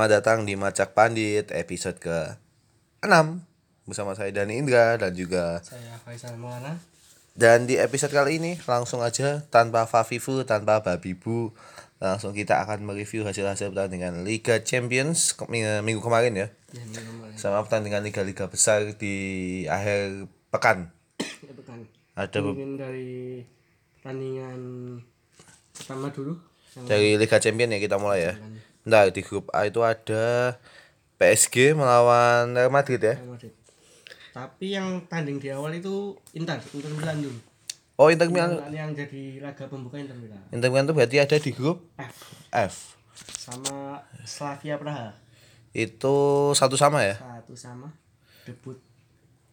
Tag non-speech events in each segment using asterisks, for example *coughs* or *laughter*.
Selamat datang di Macak Pandit episode ke 6 Bersama saya Dani Indra dan juga Saya Faisal Maulana. Dan di episode kali ini langsung aja tanpa Fafifu, tanpa Babibu Langsung kita akan mereview hasil-hasil pertandingan Liga Champions minggu kemarin ya Ya, ini kemarin. Sama pertandingan Liga-Liga besar di akhir pekan Ya, bukan. Ada Mungkin dari pertandingan pertama dulu. Dari Liga Champions ya kita mulai ya Bentar, di grup A itu ada PSG melawan Real Madrid ya Real Madrid. Tapi yang tanding di awal itu Inter, Inter Milan dulu. Oh Inter Milan Yang, yang jadi laga pembuka Inter Milan. Inter Milan itu berarti ada di grup F F sama Slavia Praha. itu satu sama ya Satu sama debut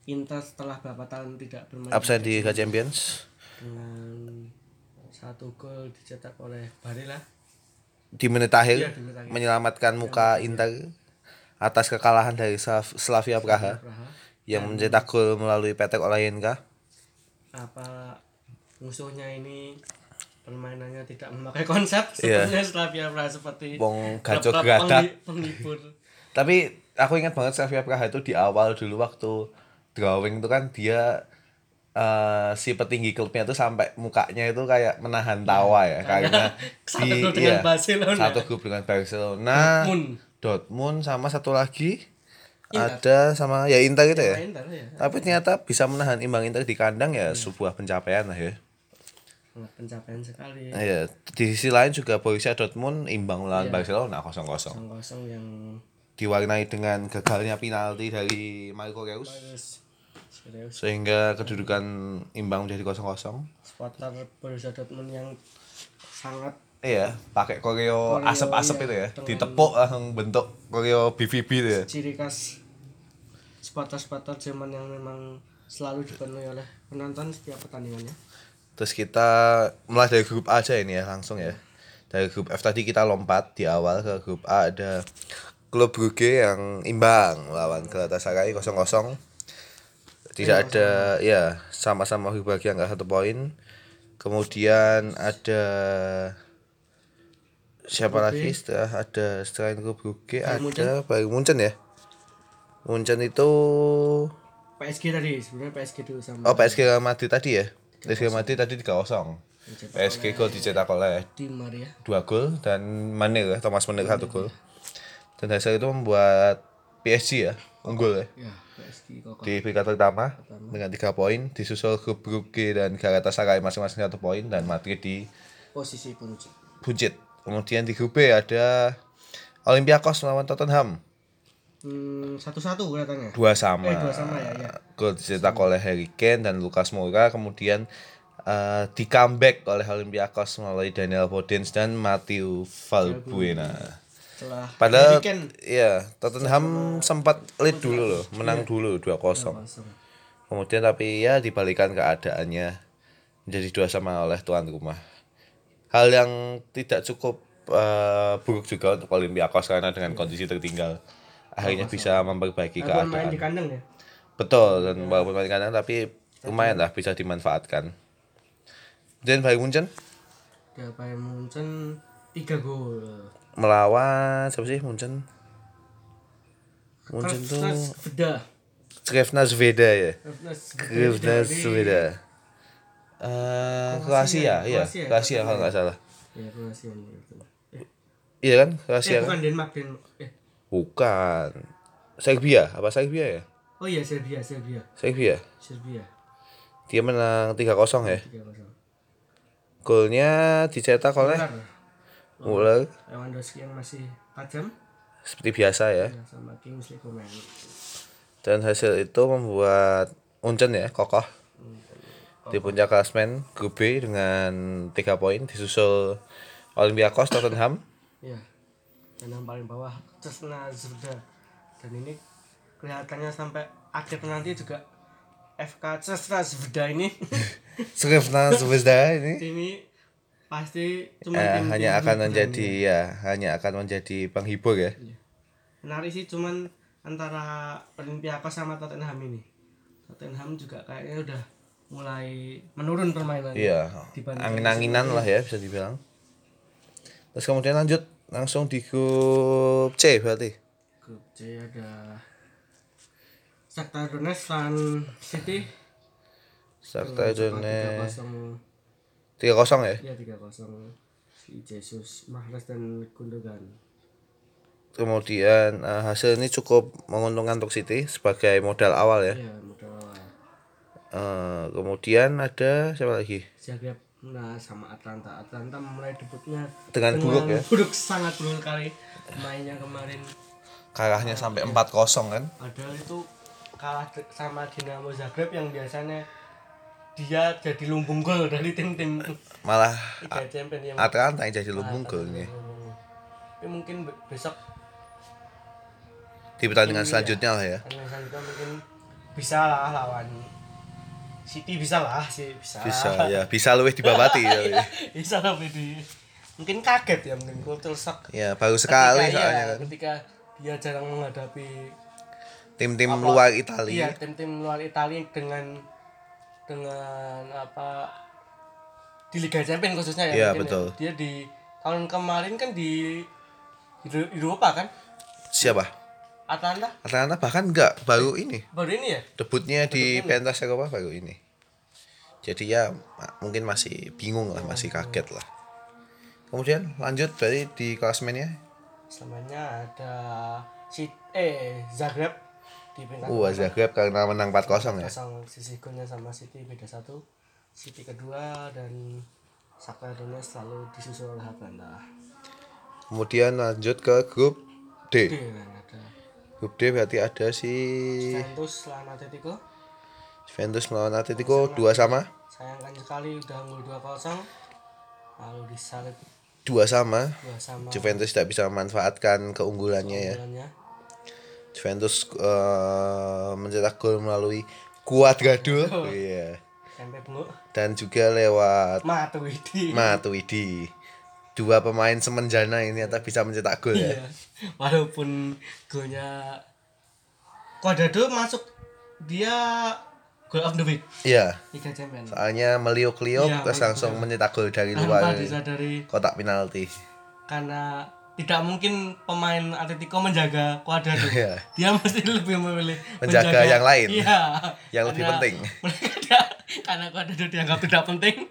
Inter setelah beberapa tahun tidak bermain absen di Liga Champions dengan satu gol dicetak oleh Barella. Di menit akhir di menit akhir. menyelamatkan muka Inter atas kekalahan dari Slav- Slavia Praha Praha. yang mencetak gol melalui Petek Olayenka apa musuhnya ini permainannya tidak memakai konsep Iya. sepertinya Slavia Praha seperti Wong geradak. penghi- penghibur tapi aku ingat banget Slavia Praha itu di awal dulu waktu drawing itu kan dia eh, si petinggi klubnya itu sampai mukanya itu kayak menahan tawa ya karena *laughs* satu di grup dengan iya, Barcelona. satu grup dengan Barcelona Dortmund. Dortmund sama satu lagi Inter. ada sama ya Inter gitu ya? Inter ya tapi ternyata bisa menahan imbang Inter di kandang ya sebuah pencapaian lah ya. Sangat pencapaian sekali. Nah, ya di sisi lain juga Borussia Dortmund imbang melawan Barcelona 0-0 kosong kosong yang diwarnai dengan gagalnya penalti dari Marco Reus. Harus serius? Sehingga kedudukan imbang menjadi 0-0 supporter Borussia Dortmund yang sangat iya pakai koreo asap-asap iya, itu ya. ditepuk langsung bentuk koreo BVB itu ya. ciri khas supporter-supporter Jerman yang memang selalu dipenuhi oleh penonton setiap pertandingannya. Terus kita mulai dari grup A aja ini ya langsung ya. Dari grup F tadi kita lompat di awal ke grup A ada klub Brugge yang imbang lawan Galatasaray 0-0. Tidak ada ya sama-sama berbagi angka satu poin. Kemudian ada siapa lagi setelah ada selain klub Brugge ada Bayern Munchen ya. Munchen itu PSG tadi sebenarnya PSG dulu sama oh PSG Real Madrid tadi ya. PSG Madrid tadi 3-0. PSG gol dicetak oleh Di Maria dua gol dan Manir ya, Thomas Manir satu gol. Dan hasil itu membuat PSG ya unggul ya ya PSG di peringkat pertama dengan tiga poin disusul grup Brugge dan Galatasaray masing-masing satu poin dan Madrid di posisi kunci buncit. Kemudian di grup B ada Olympiakos melawan Tottenham hmm, satu-satu kelihatannya dua sama. Eh, dua sama ya, ya. Gol dicetak oleh Harry Kane dan Lucas Moura kemudian eh, di comeback oleh Olympiakos melalui Daniel Podence dan Matthew Valbuena. Padahal iya Tottenham sempat lead dulu loh, menang dulu 2-0. kosong. Kemudian tapi ya dibalikan keadaannya menjadi dua sama oleh tuan rumah. Hal yang tidak cukup eh, buruk juga untuk Olympiakos karena dengan kondisi tertinggal akhirnya bisa memperbaiki Walaupun main keadaan. di kandang ya Betul dan walaupun main kandang tapi lumayan lah bisa dimanfaatkan. Dan Bayern Munchen dia Bayern Munchen tiga gol melawan siapa sih Munchen? Munchen tuh Beda Krevna Zveda ya. Krevna Zveda. Eh Kroasia, iya, Kroasia, kalau nggak salah. ya Kroasia itu Iya kan, Kroasia eh kan? bukan Denmark Denmark eh Bukan. Serbia, apa Serbia ya? oh iya Serbia Serbia Serbia. Serbia Dia menang 3-0 ya. tiga kosong Golnya dicetak oleh Benar. Muller Lewandowski yang masih tajam. Seperti biasa ya. ya, sama Kingsley Coman Dan hasil itu membuat Munchen ya kokoh. Di puncak klasmen grup B dengan 3 poin disusul Olympiakos Tottenham. Ya dan yang paling bawah Cesna Zvezda. Dan ini kelihatannya sampai akhir nanti juga FK Cesna Zvezda ini. *laughs* Krevna Zvezda ini. Ini pasti cuma eh, hanya akan menjadi ya. hanya akan menjadi penghibur ya. Menarik sih cuman antara Olympiakos sama Tottenham ini. Tottenham juga kayaknya udah mulai menurun permainannya iya angin-anginan lah ya bisa dibilang. Terus kemudian lanjut langsung di grup C berarti. Grup C ada Shakhtar Donetsk City. Shakhtar Donetsk tiga kosong ya? Ya tiga kosong. Si Jesus Mahrez dan Gundogan. Kemudian eh, hasil ini cukup menguntungkan untuk City sebagai modal awal ya. Ya modal awal. Eh, kemudian ada siapa lagi? Zagreb. Nah sama Atlanta. Atlanta memulai debutnya Dengan buruk ya? buruk sangat buruk sekali. Mainnya kemarin. Kalahnya sampai 4-0 kan? Padahal itu kalah sama Dinamo Zagreb yang biasanya dia jadi lumbung gol dari tim-tim. Malah Liga Champions yang Atlanta yang jadi lumbung golnya tapi mungkin be- besok di pertandingan Iya. selanjutnya lah ya. Pertandingan selanjutnya mungkin bisa lah lawan City bisa lah sih bisa. Bisa ya. Bisa lebih dibabati ya, *laughs* Iya, bisa lebih di mungkin kaget ya mungkin culture shock. Ya baru sekali Ketika- soalnya iya, kan. ketika dia jarang menghadapi tim-tim luar Italia. Iya tim-tim luar Italia dengan dengan apa di Liga Champions khususnya ya Iya, mungkin betul. ya. dia di tahun kemarin kan di Eropa kan? Siapa? Atlanta Atlanta bahkan enggak baru ini. baru ini ya? Debutnya di pentas Eropa baru ini. Jadi ya mungkin masih bingung lah masih kaget lah. Kemudian lanjut berarti di klasmennya? Selamanya ada si eh Zagreb uh Zagreb karena menang 4-0 ya? Pasang sisi golnya sama City beda satu. City kedua dan Shakhtar Donetsk selalu disusul oleh Atlanta kemudian lanjut ke grup D. D ada. Grup D berarti ada si Juventus lawan Atletico. Juventus melawan Atletico dua sama. Sayangkan sekali udah unggul 2-0 lalu disalib dua sama. 2 sama. Juventus tidak bisa memanfaatkan keunggulannya ya. Keunggulannya. Juventus eh, mencetak gol melalui Cuadrado iya. Tempe benguk dan juga lewat Matuidi. Matuidi. Dua pemain semenjana ini ternyata bisa mencetak gol ya. Iya. walaupun golnya Cuadrado masuk dia goal of the week. Iya. Liga Champions. Soalnya meliuk-liuk Iya, terus langsung mencetak gol dari luar kotak penalti. Karena tidak mungkin pemain Atletico menjaga Cuadrado. Iya. Dia mesti lebih memilih Menjaga yang lain. Iya. Yang lebih penting. *laughs* mereka karena Cuadrado dianggap tidak penting.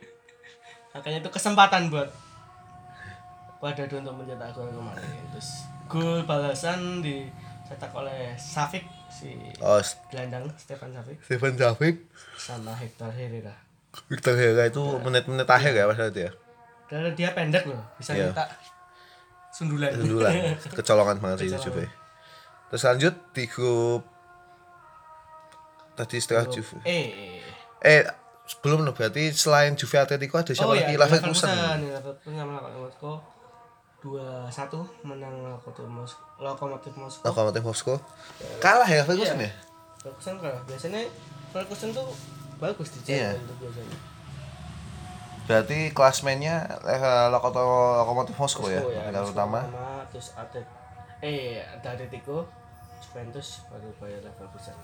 Makanya itu kesempatan buat Cuadrado untuk mencetak gol kemarin. Terus gol balasan dicetak oleh Safik si oh gelandang Stefan Safik Steven Zavik sama Hector Herrera. Victor Herrera itu menit-menit akhir ya pada itu ya Karena dia pendek loh, bisa Iya. minta sundulan. sundulan. *laughs* Kecolongan banget sih itu Juve terus lanjut di grup tadi setelah Juve. Eh, eh. eh sebelum loh berarti selain Juve Atletico ada siapa lagi? Iya, Leverkusen. Leverkusen. Sama Moskow dua satu menang Lokomotif Moskow Lokomotif Moskow Lokomotiv Moskow kalah ya Leverkusen Iya. ya? Leverkusen kalah. Biasanya Leverkusen tuh bagus di Iya. Champions tuh biasanya berarti klasmennya eh, Lokomotiv Moskow ya Moskow yang Moskow utama pertama, terus Atlet eh ada Atletico Juventus baru Bayer Leverkusen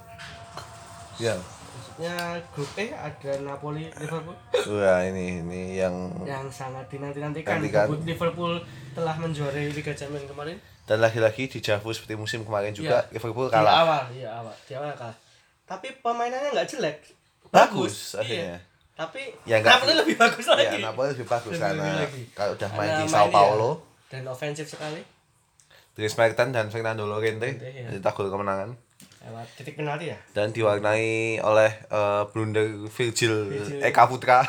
ya maksudnya grup E ada Napoli Liverpool wah ini ini yang yang sangat dinanti-nantikan Nantikan. debut Liverpool telah menjuarai Liga Champions kemarin dan lagi-lagi di Javu seperti musim kemarin juga Iya. Liverpool Di kalah awal, iya awal. Di awal kalah. Tapi pemainannya nggak jelek. Bagus, Iya. akhirnya. Tapi Ya, nggak- Napoli lebih bagus lagi. ya Napoli lebih bagus Lebih- karena lagi. kalau udah main di Sao. Paulo Dan ofensif sekali. Dries Mertens dan Fernando Llorente iya. mencetak gol kemenangan Lewat titik penalti ya. dan diwarnai oleh eh, blunder Virgil Virgil. Eka Putra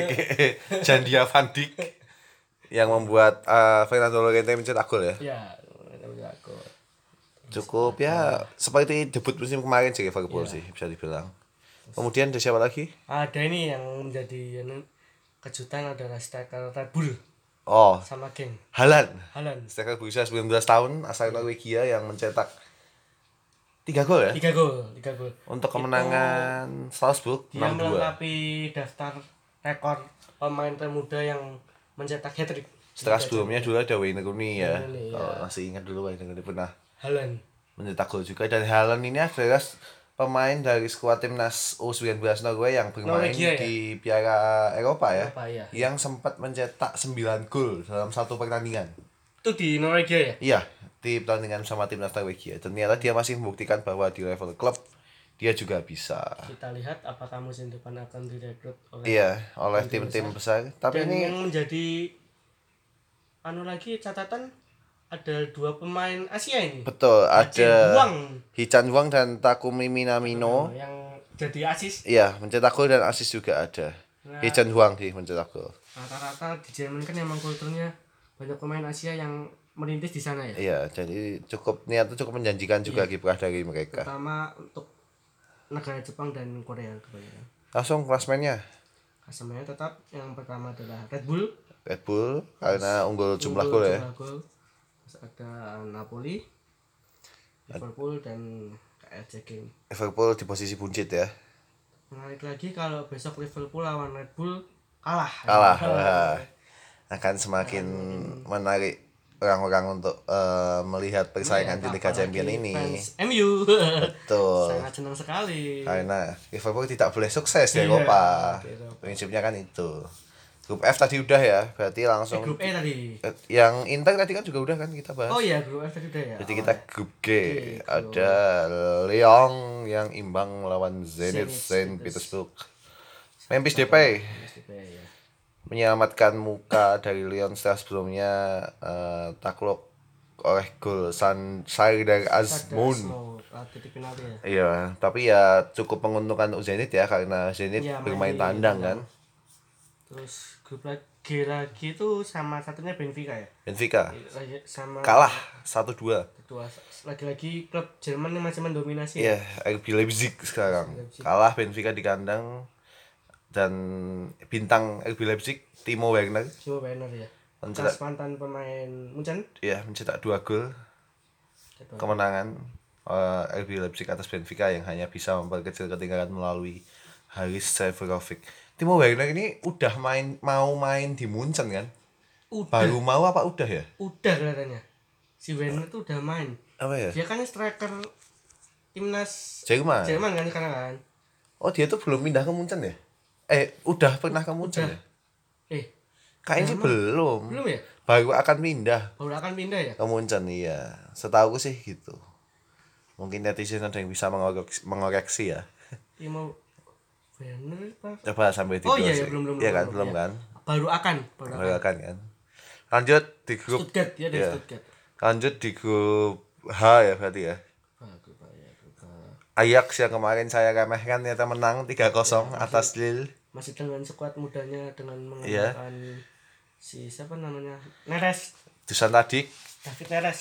*laughs* Jandia Van Dijk yang membuat eh, Fernando Llorente mencetak gol ya Iya, udah aku. cukup ya seperti debut musim kemarin sih Liverpool Iya. sih bisa dibilang kemudian ada siapa lagi? Ada ini yang menjadi ini, kejutan adalah striker Red Bull oh. Sama geng. Halan. Haaland. striker berusia 19 tahun asal Norwegia yang mencetak tiga gol ya? Tiga gol, tiga gol. untuk kemenangan Salzburg Dia 6-2 melengkapi daftar rekor pemain termuda yang mencetak hat trick. setelah sebelumnya dulu ada Wayne Rooney ya. Kalau ya. masih ingat dulu Wayne Rooney pernah Haaland. mencetak gol juga. Dan Haaland ini adalah pemain dari skuad timnas U19 Norway yang bermain Norwegia, ya? di Piala Eropa ya Eropa, ya. yang sempat mencetak 9 gol dalam satu pertandingan Itu di Norwegia ya? Iya, di pertandingan sama timnas Norwegia. Ternyata dia masih membuktikan bahwa di level klub dia juga bisa. Kita lihat apakah musim depan akan direkrut oleh Iya, oleh tim-tim besar. Tapi dan ini yang menjadi anu lagi catatan ada dua pemain Asia ini. betul ada Buang Hichan Wang dan Takumi Minamino. yang jadi asis Iya, mencetak gol dan asis juga ada. Nah. Hichan Wang sih mencetak gol. rata-rata di Jerman kan emang kulturnya banyak pemain Asia yang merintis di sana ya. Iya, jadi cukup niatnya cukup menjanjikan juga Iya. kiprah dari mereka. Terutama untuk negara Jepang dan Korea kebanyakan. Langsung klasmennya Klasemennya tetap yang pertama adalah Red Bull Red Bull karena unggul jumlah gol ya. jumlah gol. Terus ada Napoli, Liverpool dan KRC Game. Liverpool di posisi buncit ya. Menarik lagi kalau besok Liverpool lawan Red Bull kalah. Kalah. *laughs* Wah. Akan semakin menarik orang-orang untuk eh, melihat persaingan di Liga Champions ini. Fans MU. Betul. Sangat senang sekali. Karena Liverpool tidak boleh sukses di Iya, di Eropa. Prinsipnya kan itu. Grup F tadi udah ya, berarti Eh, langsung grup E tadi. Eh, yang Inter tadi kan juga udah kan kita bahas. Oh iya, grup F tadi udah ya. Jadi kita grup G grup. ada Lyon yang imbang melawan Zenit Saint. Petersburg. Memphis Depay Oh, ya. menyelamatkan muka dari Lyon setelah sebelumnya eh, takluk oleh gol San dari Azmoun. Ah, ya. Iya, tapi ya cukup menguntungkan Zenit ya karena Zenit Iya, bermain tandang kan. Terus grup lagi lagi itu sama satunya Benfica ya. Benfica Lagi sama kalah 1-2. kedua lagi-lagi klub Jerman yang masih mendominasi. ya. Iya, RB Leipzig sekarang. Leipzig. Kalah Benfica di kandang dan bintang RB Leipzig Timo Werner Timo Werner ya. Mencetak- mantan pemain Munchen. ya mencetak dua gol kemenangan eh, RB Leipzig atas Benfica yang hanya bisa memperkecil ketinggalan melalui Haris Seferovic. Timo Werner ini udah main mau main di Munchen kan? Udah, Baru mau apa udah ya? udah kelihatannya. Si Werner tuh udah main. Apa ya? Dia kan striker timnas Jerman. Jerman kan sekarang kan. Oh dia tuh belum pindah ke Munchen ya? Eh udah pernah ke Munchen Udah. ya? Eh, Kayaknya sih belum. belum ya? Baru akan pindah Baru akan pindah ya? ke Munchen iya. Setahu sih gitu. Mungkin netizen ada yang bisa mengoreksi, mengoreksi ya. Timo Werner apa? Coba sampai di Oh iya, iya, belum, belum, Iya kan, belum, belum iya. kan? Baru akan, baru Baru akan. akan kan. Lanjut di grup Stuttgart ya dari Iya. Stuttgart. lanjut di grup H ya berarti ya. Ah, grup A ya, grup A. Ajax yang kemarin saya remehkan ternyata menang 3-0 Iya, atas Lille. Masih dengan skuad mudanya dengan Iya. menggunakan si siapa namanya? Neres. Dusan Tadic David Neres.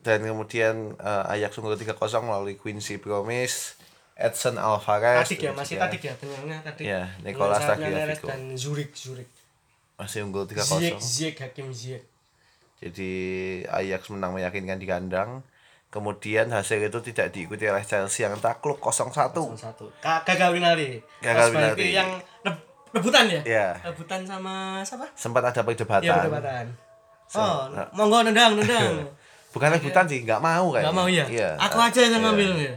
dan kemudian eh, Ajax unggul 3-0 melalui Quincy Promise, Edson Alvarez. Tadik ya, masih tadik ya, tengahnya tadik. Iya, Dengan Nicolas Tagliafico. dan Zurich, Zurich. Masih unggul 3-0. Ziyech, Ziyech, Hakim Ziyech. Jadi Ajax menang meyakinkan di kandang. Kemudian hasil itu tidak diikuti oleh Chelsea yang takluk 0-1. Satu. Ka- Gagal penalti. Gagal penalti. Yang reb- rebutan ya? Iya. Rebutan sama siapa? Sempat ada perdebatan. Iya, perdebatan. Oh, monggo nendang, nendang. *laughs* Bukan rebutan sih, nggak mau kayaknya. Gak mau ya? Iya. Aku aja yang ngambil ya.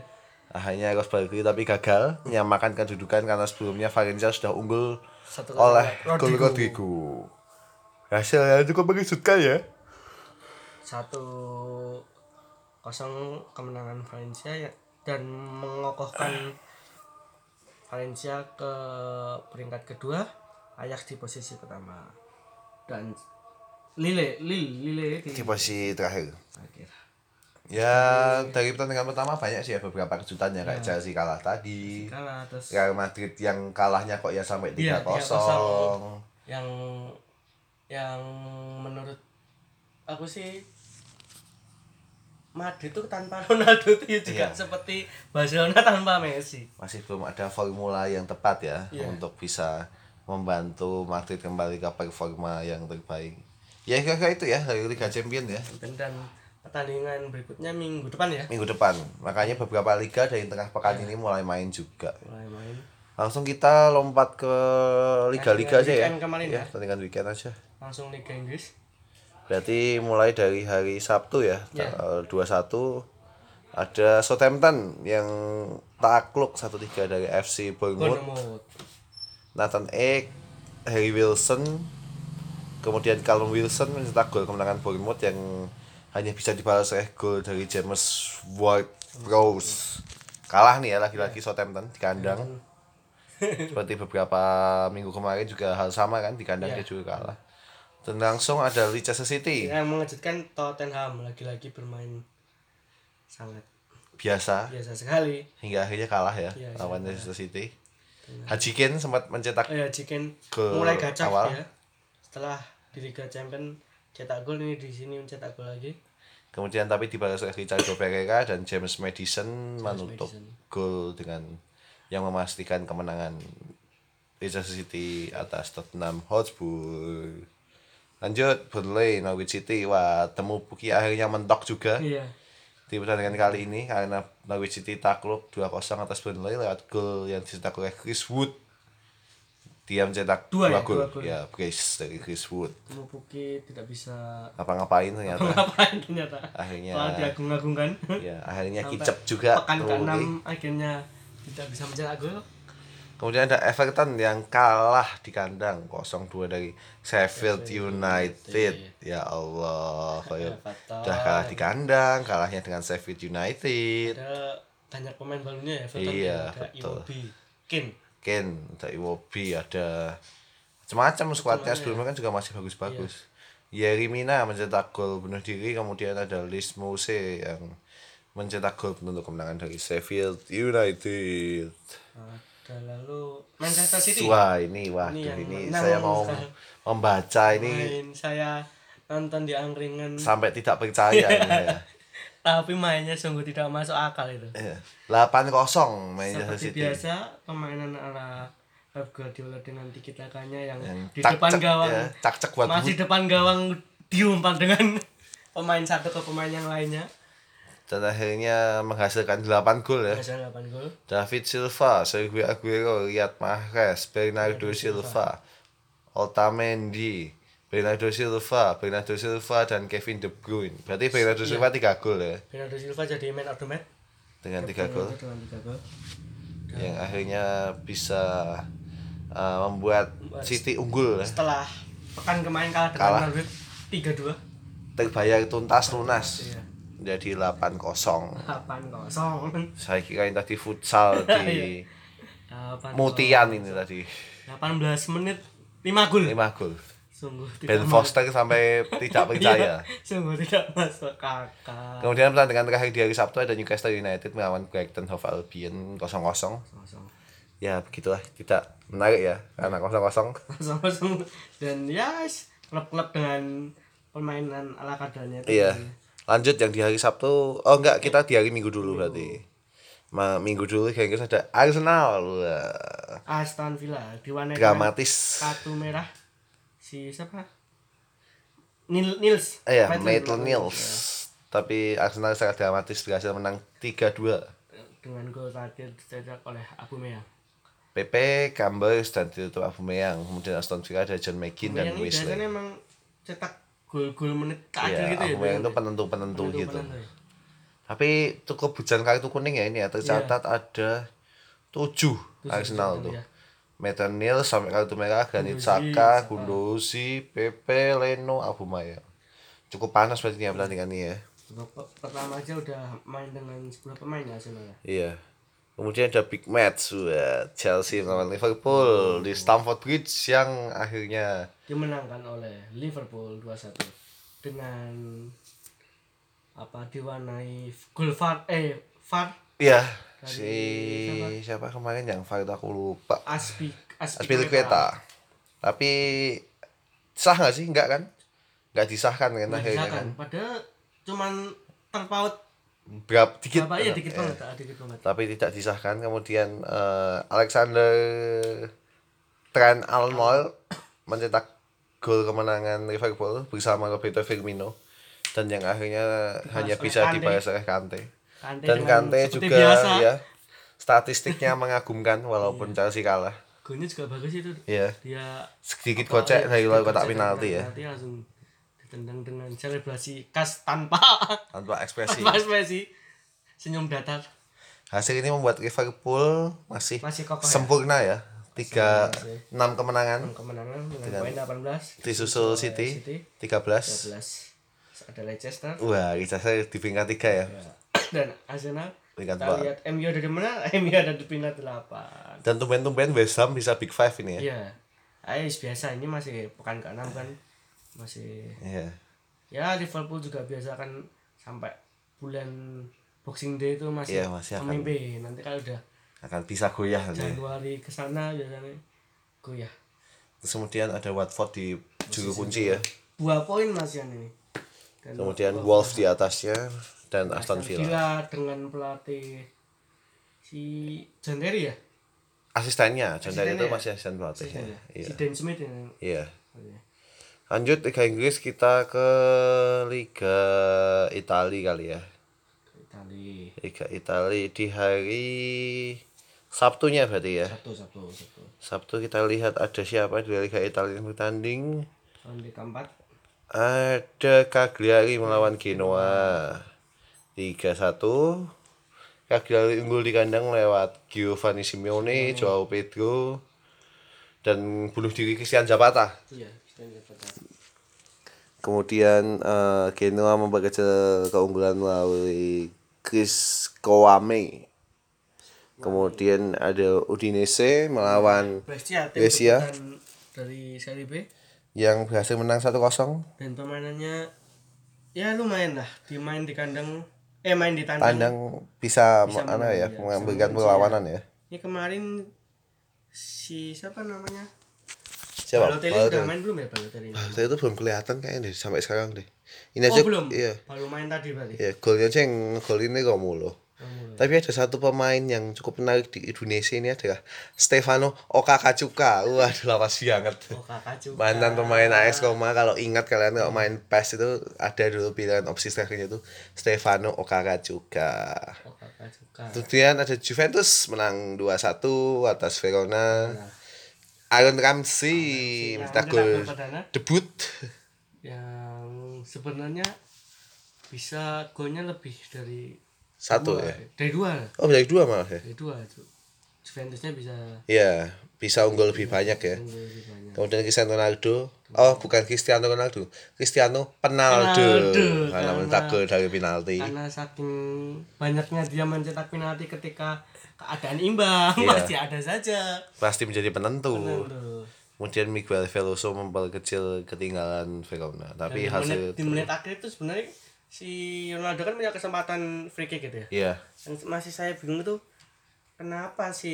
Akhirnya Ros Barkley tapi gagal menyamakan kedudukan karena sebelumnya Valencia sudah unggul Satu oleh gol Rodrigo. Hasilnya cukup mengejutkan ya. Satu kosong kemenangan Valencia ya dan mengokohkan Valencia ke peringkat kedua, Ajax di posisi pertama dan Lille, Lille, Lille di Di posisi terakhir. akhir. Ya dari pertandingan pertama banyak sih ya beberapa kejutannya kayak Iya. Chelsea kalah tadi. Kalah terus Real Madrid yang kalahnya kok ya sampai 3-0. Iya, 3-0. yang yang menurut aku sih Madrid itu tanpa Ronaldo itu juga Iya. seperti Barcelona tanpa Messi. Masih belum ada formula yang tepat ya Iya. untuk bisa membantu Madrid kembali ke performa yang terbaik. Ya kira-kira itu ya dari Liga Champions ya. Dan, dan pertandingan berikutnya minggu depan ya. Minggu depan. Makanya beberapa liga dari tengah pekan ini mulai main juga. Mulai main. Langsung kita lompat ke liga-liga aja ya. Kemarin ya, ya. pertandingan weekend aja. Langsung Liga Inggris. Berarti mulai dari hari Sabtu ya, Ya. tanggal 21 ada Southampton yang takluk 1-3 dari FC Bournemouth. Bournemouth. Nathan Ake, Harry Wilson, kemudian Callum Wilson mencetak gol kemenangan Bournemouth yang hanya bisa dibalas oleh gol dari James Ward-Prowse kalah nih ya lagi-lagi Southampton di kandang. *laughs* Seperti beberapa minggu kemarin juga hal sama kan di kandang Iya. dia juga kalah. Dan langsung ada Leicester City. Yang mengejutkan Tottenham lagi-lagi bermain sangat biasa. Biasa sekali. Hingga akhirnya kalah ya Iya, lawan iya. Leicester City. Haji Kane sempat mencetak oh ya mulai gacor awal. ya. Setelah di Liga Champion cetak gol ini di sini mencetak gol lagi kemudian tapi dibalas oleh Ricardo Pereira dan James Madison menutup Madison. gol dengan yang memastikan kemenangan Leicester City atas Tottenham Hotspur. Lanjut Burnley Norwich City. Wah temu Puki akhirnya mentok juga. Iya. Di pertandingan kali ini karena Norwich City takluk 2-0 atas Burnley lewat gol yang dicetak oleh Chris Wood dia mencetak Dua dua, ya, gol dua gol. ya brace dari Chris Wood Mupuki tidak bisa apa-ngapain ternyata ngapain ternyata Akhirnya- malah diagung-agungkan ya akhirnya Sampai kicep juga pekan Mupuki. ke-6 akhirnya tidak bisa mencetak gol Kemudian ada Everton yang kalah di kandang 0-2 dari Sheffield United. Ya Allah, kayak udah kalah di kandang, kalahnya dengan Sheffield United. ada banyak pemain barunya ya Everton Iya, ya. ada betul. Iwobi Kin Ken, ada Iwobi, ada macam-macam skuadnya sebelumnya kan juga masih bagus-bagus. Yerry Mina mencetak gol bunuh diri, kemudian ada Liz Mose yang mencetak gol penutup kemenangan dari Sheffield United. ada lalu Manchester City Wah ini, waduh Ini ini, saya mau membaca ini main saya nonton di angkringan sampai tidak percaya ini ya. *laughs* tapi mainnya sungguh tidak masuk akal itu Iya. 8-0 Manchester seperti City. biasa permainan ala Pep Guardiola dengan tiki takanya yang, Yang di cak-cak, depan gawang ya, cak-cak buat masih depan gawang diumpan dengan *laughs* pemain satu ke pemain yang lainnya dan akhirnya menghasilkan 8 gol ya. Hasil 8 gol David Silva, Sergio Aguero, Riyad Mahrez, Bernardo Silva, Otamendi, Bernardo Silva, Bernardo Silva dan Kevin De Bruyne. Berarti Bernardo Silva 3 gol ya Bernardo Silva jadi man of the match dengan 3 gol dengan 3 gol yang akhirnya bisa uh, membuat City unggul ya. setelah pekan kemarin kalah dengan. Norwich 3-2 Terbayar tuntas lunas. Iya. Jadi 8-0. 8-0 Saya kira ini tadi futsal *laughs* di 8 Mutian ini tadi 18 menit 5 gol 5 gol. Sungguh Ben tidak Foster sampai tidak *laughs* percaya. Iya, sungguh tidak masuk kakak Kemudian pertandingan terakhir di hari Sabtu ada Newcastle United melawan Brighton Hove Albion 0-0. kosong Ya begitulah tidak menarik ya karena 0-0. kosong kosong dan ya klub-klub dengan permainan ala kadarnya itu Iya. Lanjut yang di hari Sabtu. Oh enggak, kita di hari Minggu dulu berarti. Ma, minggu dulu kayak gitu ada Arsenal. Aston Villa diwarnai Dramatis. kartu merah si siapa Nil Nils Iya, Maitland- Maitland Niles. Tapi Arsenal sangat dramatis berhasil menang 3-2. dengan gol terakhir dicetak oleh Aubameyang PP, Cambers, dan ditutup Aubameyang. Kemudian Aston Villa ada John McGinn dan Wesley. biasanya emang cetak gol-gol menit terakhir Iya, gitu ya Aubameyang itu biasanya. penentu-penentu Penentu- gitu. penentu ya. Tapi cukup hujan kartu kuning ya ini ya. Tercatat ada 7 Arsenal tujuh, tuh. ya. Niles sampai kartu merah, Granit Xhaka. Gundosi, Pepe, Leno, Aubameyang. Cukup panas berarti ya pertandingan ini ya. Pertama aja udah main dengan 10 pemain ya Arsenal ya. Iya. Kemudian ada big match wah, Chelsea melawan Liverpool di Stamford Bridge yang akhirnya dimenangkan oleh Liverpool 2-1 dengan apa diwarnai gol VAR eh VAR ya Dari si siapa kemarin yang itu aku lupa. Aspi Aspilicueta. Tapi sah nggak sih? Enggak kan? Enggak disahkan kan Nggak akhirnya disahkan. kan. Padahal cuman terpaut Berapa dikit. berapa ya dikit eh, banget, ah, dikit banget. Tapi tidak disahkan. Kemudian eh, Alexander Trent Arnold mencetak gol kemenangan Liverpool bersama Roberto Firmino dan yang akhirnya hanya oleh bisa dibalas oleh Kante. Kante Dan Kante juga biasa, ya statistiknya mengagumkan walaupun Chelsea kalah. golnya juga bagus itu. Iya. Dia Sedikit gocek ya, dari luar kotak penalti ya. penalti langsung ditendang dengan selebrasi khas tanpa *laughs* Tanpa ekspresi. tanpa ekspresi. Senyum datar. Hasil ini membuat Liverpool masih, masih kokoh ya? sempurna ya. tiga enam kemenangan. Kemenangan dengan poin 18 disusul City 13 12 ada Leicester. Wah Leicester di peringkat tiga ya dan Arsenal peringkat kita lihat MU ada di mana? *laughs* MU ada di peringkat 8 dan tumben-tumben West Ham bisa big five ini ya? Iya. Ayo biasa ini masih pekan ke-6 kan? Masih iya. Ya Liverpool juga biasa kan sampai bulan Boxing Day itu masih, Iya, masih akan- memimpin nanti kalau udah akan bisa goyah nanti. Januari ke sana biasanya goyah. Terus kemudian ada Watford di juru kunci ya. Dua poin masian ini. Dan kemudian Wolves di atasnya dan Aston Villa. Villa dengan pelatih si John Terry ya? Asistennya John Terry itu ya? masih asisten pelatihnya. Iya. Si Dan Smith ini. Iya. Lanjut Liga Inggris kita ke Liga Italia kali ya. Itali Liga Italia di hari Sabtunya berarti ya? Satu satu satu Sabtu kita lihat ada siapa di Liga Italia yang bertanding. Ronde keempat. Ada Cagliari melawan Genoa 3-1 Cagliari unggul di kandang lewat Giovanni Simeone, Joao Pedro dan bunuh diri Christian Zapata. Iya kita lihat pada kemudian eh, Genoa memperkecil keunggulan melalui Chris Kouame kemudian ada Udinese melawan Brescia tim Brescia. dari Serie B. Yang berhasil menang 1-0 dan permainannya ya lumayan lah dimain di kandang eh main di tandang. Tandang bisa, Bisa mana ya ya, memberikan bisa perlawanan ya. Ini kemarin si siapa namanya? Siapa? Balotelli Balotelli. udah main belum ya Balotelli? Balotelli itu belum kelihatan kayaknya deh sampai sekarang deh. Ini oh aja belum? iya. Baru main tadi berarti? Ya golnya aja yang gol ini Romulo Tapi ada satu pemain yang cukup menarik di Indonesia ini adalah Stefano Okakachuka wah lawas banget. Kakak juga mantan pemain AS Roma. Kalau ingat kalian kalau main PES itu ada dulu pilihan opsi strikernya itu Stefano Okakachuka kakak juga kemudian ada Juventus menang 2-1 atas Verona. Aaron Ramsey mencetak gol. Debut. Yang sebenarnya bisa golnya lebih dari satu dua. ya dari dua oh dari dua malah ya dari dua tuh Juventusnya bisa Iya, bisa unggul lebih banyak ya. unggul lebih banyak Kemudian Cristiano Ronaldo. Oh, bukan Cristiano Ronaldo. Cristiano Penaldo. Penaldo, Karena mencetak gol dari penalti. karena saking banyaknya dia mencetak penalti ketika keadaan imbang Iya. masih ada saja Pasti menjadi penentu. Ronaldo. Kemudian Miguel Veloso memperkecil ketinggalan Verona. Tapi Dan hasil menit, di menit akhir itu sebenarnya si Ronaldo kan punya kesempatan free kick gitu ya Iya. yang masih saya bingung itu kenapa si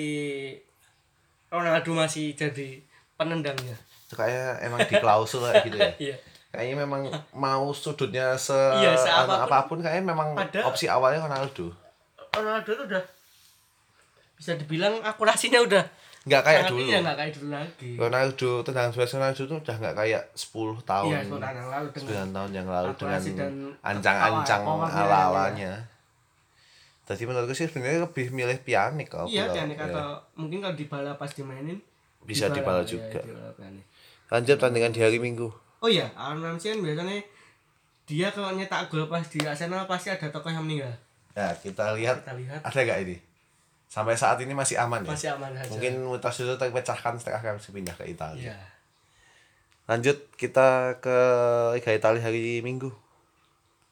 Ronaldo masih jadi penendangnya Itu kayak emang di klausul kayak gitu ya. *laughs* iya Kayaknya memang mau sudutnya se, Iya, seapapun. apa pun kayaknya memang Padahal- opsi awalnya Ronaldo. Ronaldo itu udah bisa dibilang akurasinya udah Nggak kayak sangat dulu. iya nggak kayak dulu lagi Ronaldo tendangan bebas Ronaldo itu udah nggak kayak 10 tahun. iya sepuluh tahun yang lalu dengan 9 tahun yang lalu dengan ancang-ancang power- powernya ala-alanya. Jadi menurutku sih sebenarnya lebih milih pianik kalau iya kalau- Pianik ya. atau mungkin kalau di bala pas dimainin Bisa dibala iya, juga. dibala Pianik. Lanjut tandingan di hari Minggu. oh iya Aaron Ramsey kan biasanya dia kalau nyetak gol pas di Arsenal pasti ada tokoh yang meninggal Ya, kita lihat kita lihat ada gak ini? Sampai saat ini masih aman ya? masih aman Mungkin Mutas itu terpecahkan setelah kami pindah ke Italia. iya Lanjut kita ke Liga Italia hari Minggu.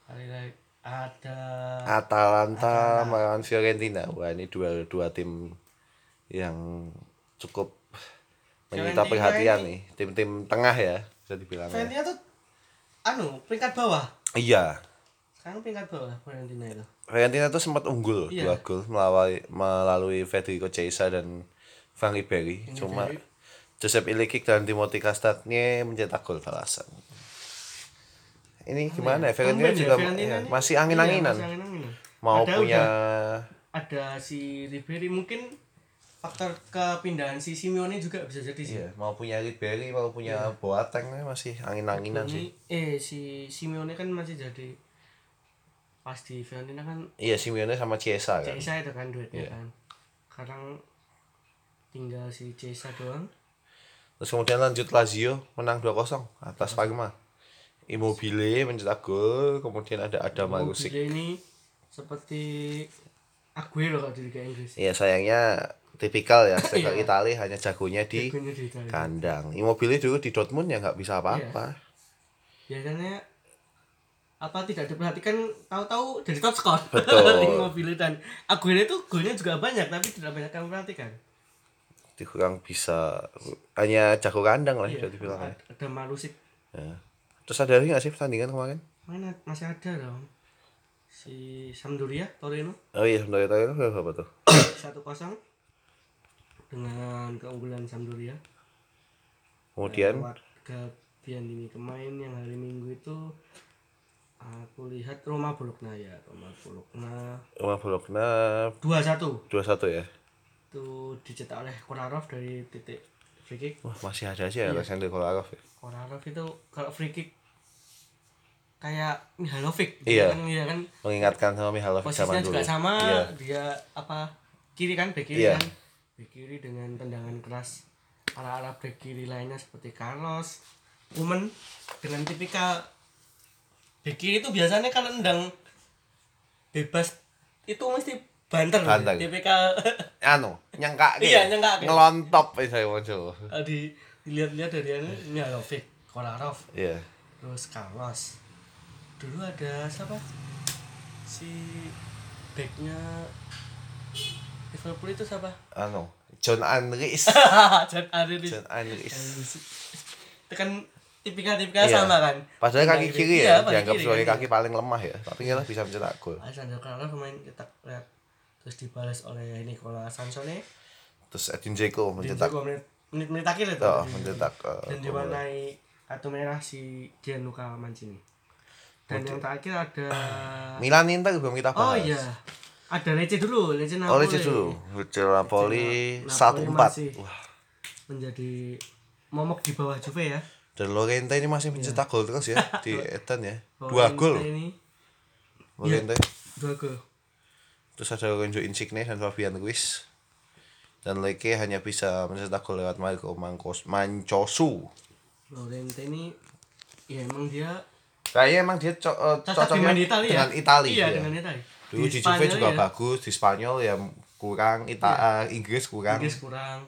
hari ada Atalanta melawan Fiorentina. Wah, ini dua dua tim yang cukup menyita perhatian nih. Tim-tim tengah ya, bisa dibilang. ya. Fiorentina tuh anu peringkat bawah Iya. sekarang peringkat bawah Fiorentina itu Fiorentina tuh sempat unggul Iya. dua gol melalui melalui Federico Chiesa dan Van Ribery. Cuma Ribery. Josep Ilikic dan Timothy Castagne mencetak gol balasan. Ini gimana ya? Fiorentina Tumben ya, juga Fiorentina ya, ini- masih iya, angin-anginan. masih angin-anginan. Mau Ada punya ada si Ribery mungkin faktor kepindahan si Simeone juga bisa jadi sih. iya, mau punya Ribery, mau punya Boateng eh, masih angin-anginan sih. Eh si Simeone kan masih jadi pas di Fiorentina kan Iya, Simeone sama Chiesa kan. Cesa itu kan duetnya Iya. kan. Sekarang tinggal si Cesa doang. Terus kemudian lanjut Lazio menang 2-0 atas Parma. Immobile mencetak gol, kemudian ada Adam Marusic. Ini seperti Aguero kalau di Liga Inggris. Iya sayangnya tipikal ya *laughs* striker Iya. Italia hanya jagonya di Jagonya di kandang Immobile dulu di Dortmund ya nggak bisa apa-apa biasanya apa tidak diperhatikan? Tahu-tahu jadi top skor. *laughs* Immobile dan Aguero itu golnya juga banyak tapi tidak banyak yang perhatikan. Dia kurang bisa hanya jago kandang lah Iya, bisa dibilang ya. ada Malusik Ya. terus ada lagi nggak sih pertandingan kemarin? Mana? Masih ada dong. Si Sampdoria Torino. Oh iya sebentar itu apa tuh? *coughs* Satu kosong dengan keunggulan Sampdoria. Kemudian? Lewat Gabian ini kemarin yang hari Minggu itu aku lihat Roma Bologna ya Roma Bologna. Roma Bologna. Dua satu. Dua satu ya? Itu dicetak oleh Kolarov dari titik free kick. Wah masih ada sih ya Alexander Kolarov ya? Kolarov itu kalau free kick kayak Mihalovic. Iya. kan, iya kan? Mengingatkan sama Mihalovic posisinya zaman dulu. juga sama iya. dia apa kiri kan back kiri Iya. kan? Back kiri dengan tendangan keras ala ala back kiri lainnya seperti Carlos Umen dengan tipikal kiri itu biasanya kalau nendang. Bebas. Itu mesti banter. Banter. tipikal *laughs* anu nyangka Iya, nyengkake. ngelontop saya muncul di dilihat-lihat dari anu Mihalovic Kolarov. Iya. Terus Carlos. Dulu ada siapa? Si backnya Liverpool itu siapa? Anu John Andries *laughs* John Ariris John Andries itu kan tipikal-tipikal Iya. sama kan padahal kaki Tendang kiri iya, ya dianggap kiri sebagai kan, kaki paling lemah ya tapi dia bisa mencetak gol Alexander Carlos pemain kita lihat terus dibalas oleh Nicola Sansone terus Edin Dzeko mencetak juga menit menit, menit akhir itu oh, mencetak eh, dan diwarnai kartu merah si Gianluca Mancini dan yang terakhir ada *clears throat* Milan Inter belum kita Oh bahas iya. Ada Lecce dulu, Lecce Napoli. Oh, Lecce dulu. Lecce Napoli Napoli satu empat. masih. Wah. Menjadi momok di bawah Juve ya. Dan Lorente ini masih mencetak gol terus ya *laughs* di Etan ya. Dua gol Ini Lorente. dua gol. Terus ada Lorenzo Insigne dan Fabian Ruiz. Dan Leke hanya bisa mencetak gol lewat Marco Mancos Mancosu. Lorente ini ya emang dia Kayaknya emang dia co- cocok cocoknya dengan Italia. dengan Italia. Iya, ya. dengan Italia. Dulu di, Juve juga ya, bagus, di Spanyol ya kurang, Ita eh, Inggris kurang. Inggris kurang.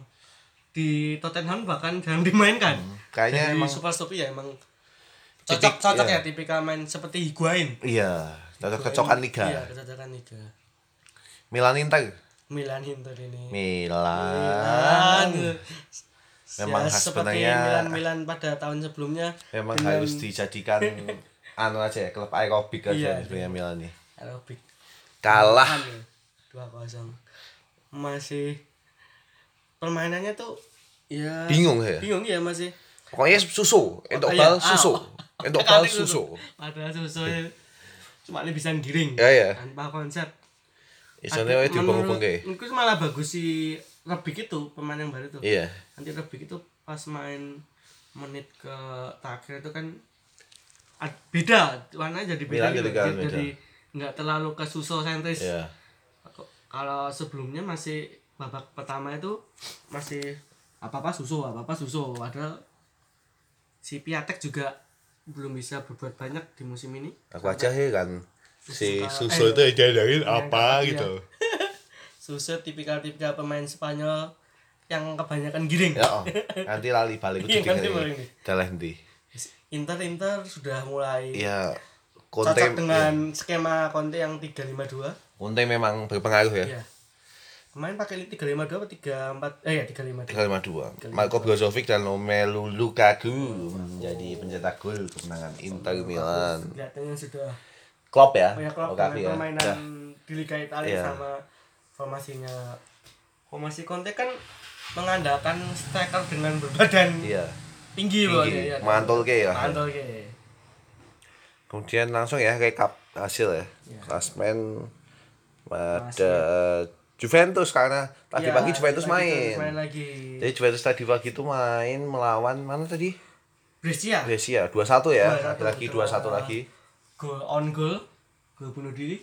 Di Tottenham bahkan *laughs* jarang dimainkan. Hmm, Kayaknya Jadi emang super stop ya emang cocok cocok iya. ya tipikal main seperti Higuain. iya, cocok-cocokan liga. Iya, kecocokan liga. Milan Inter. Milan Inter ini. Milan. Memang ya, sebenarnya- Milan Milan pada tahun sebelumnya Memang dengan harus dijadikan *laughs* anu aja ya, klub aerobik aja Iya, sebenarnya Milan nih. aerobik Kalah. dua kosong masih permainannya tuh ya Bingung ya. bingung ya masih Pokoknya susu, entuk iya. bal Ah, susu. oh. *laughs* Entuk bal susu. padahal susu cuma ini bisa giring Ya ya. tanpa konsep wae Ada- dihubung-hubung menurut- menurutku malah bagus si Rebik itu pemain yang baru tuh Iya. nanti Rebik itu pas main menit ke terakhir itu kan beda warnanya jadi beda Milan gitu. jadi jadi, beda. nggak terlalu ke suso sentris Iya. kalau sebelumnya masih babak pertama itu masih apa apa susu apa apa susu padahal si Piatek juga belum bisa berbuat banyak di musim ini Aku aja heran si Suka- susu eh, itu diadain yang apa iya. gitu. *laughs* susu tipikal-tipikal pemain Spanyol yang kebanyakan giring Ya, oh. nanti lali balik Iya, jadi nanti balik nih. Dalah ndi. Inter Inter sudah mulai Iya. cocok Conte dengan skema Conte yang 352 Conte memang berpengaruh ya. Iya. Kemarin pakai 352 apa 34 eh ya 352. 352. Marco Brozovic dan Romelu Lukaku menjadi pencetak gol kemenangan Inter Milan. Kelihatannya sudah Klopp ya. klub Lukaku dengan ya. permainan Ya. di Liga Italia Iya. sama formasinya formasi Conte kan mengandalkan striker dengan berbadan Iya. tinggi loh Tinggi. ya, ya. Mantul ke ya. Mantul ke. Kemudian langsung ya rekap hasil ya. Iya. Klasmen ada Juventus karena tadi Iya, pagi Juventus lagi main. Main lagi. Jadi Juventus tadi pagi itu main melawan mana tadi? Brescia. Brescia 2-1 ya. 2-1, Lagi betul. 2-1 lagi. Gol on goal, gol bunuh diri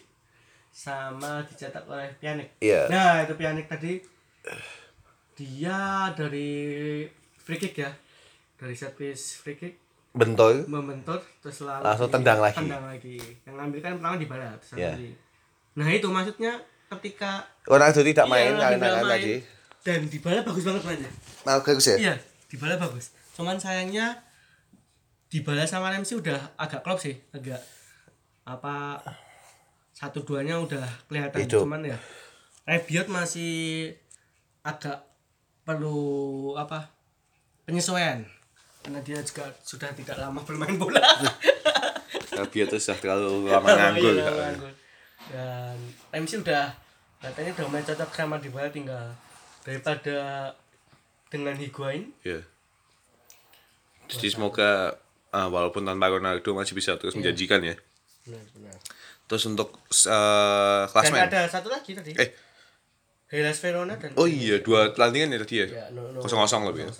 sama dicetak oleh Pjanic. Iya. Nah, itu Pjanic tadi dia dari free kick ya. Dari set piece free kick Bentul. membentur terus lalu Langsung tendang lagi. tendang lagi yang ngambil kan pertama di barat Iya. lagi. nah itu maksudnya ketika Ronaldo tidak Iya, main Ronaldo karena kan main. tadi dan Dybala bagus banget mainnya bagus ya? iya Dybala bagus cuman sayangnya Dybala sama Ramsey udah agak klop sih agak apa satu duanya udah kelihatan Hidup. cuman ya Rabiot masih agak perlu apa penyesuaian karena dia juga sudah tidak lama bermain bola *laughs* Rabiot sudah terlalu lama *laughs* nganggur. Dan Ramsey udah katanya udah mulai cocok sama Dybala tinggal daripada dengan Higuain Iya. Jadi semoga ah, walaupun tanpa Ronaldo masih bisa terus menjanjikan ya. benar-benar Terus untuk uh, dan klasmen. ada satu lagi tadi Eh, Hellas Verona dan oh iya dua pertandingan ya tadi ya. Ya, no, no. Kosong kosong lebih ya.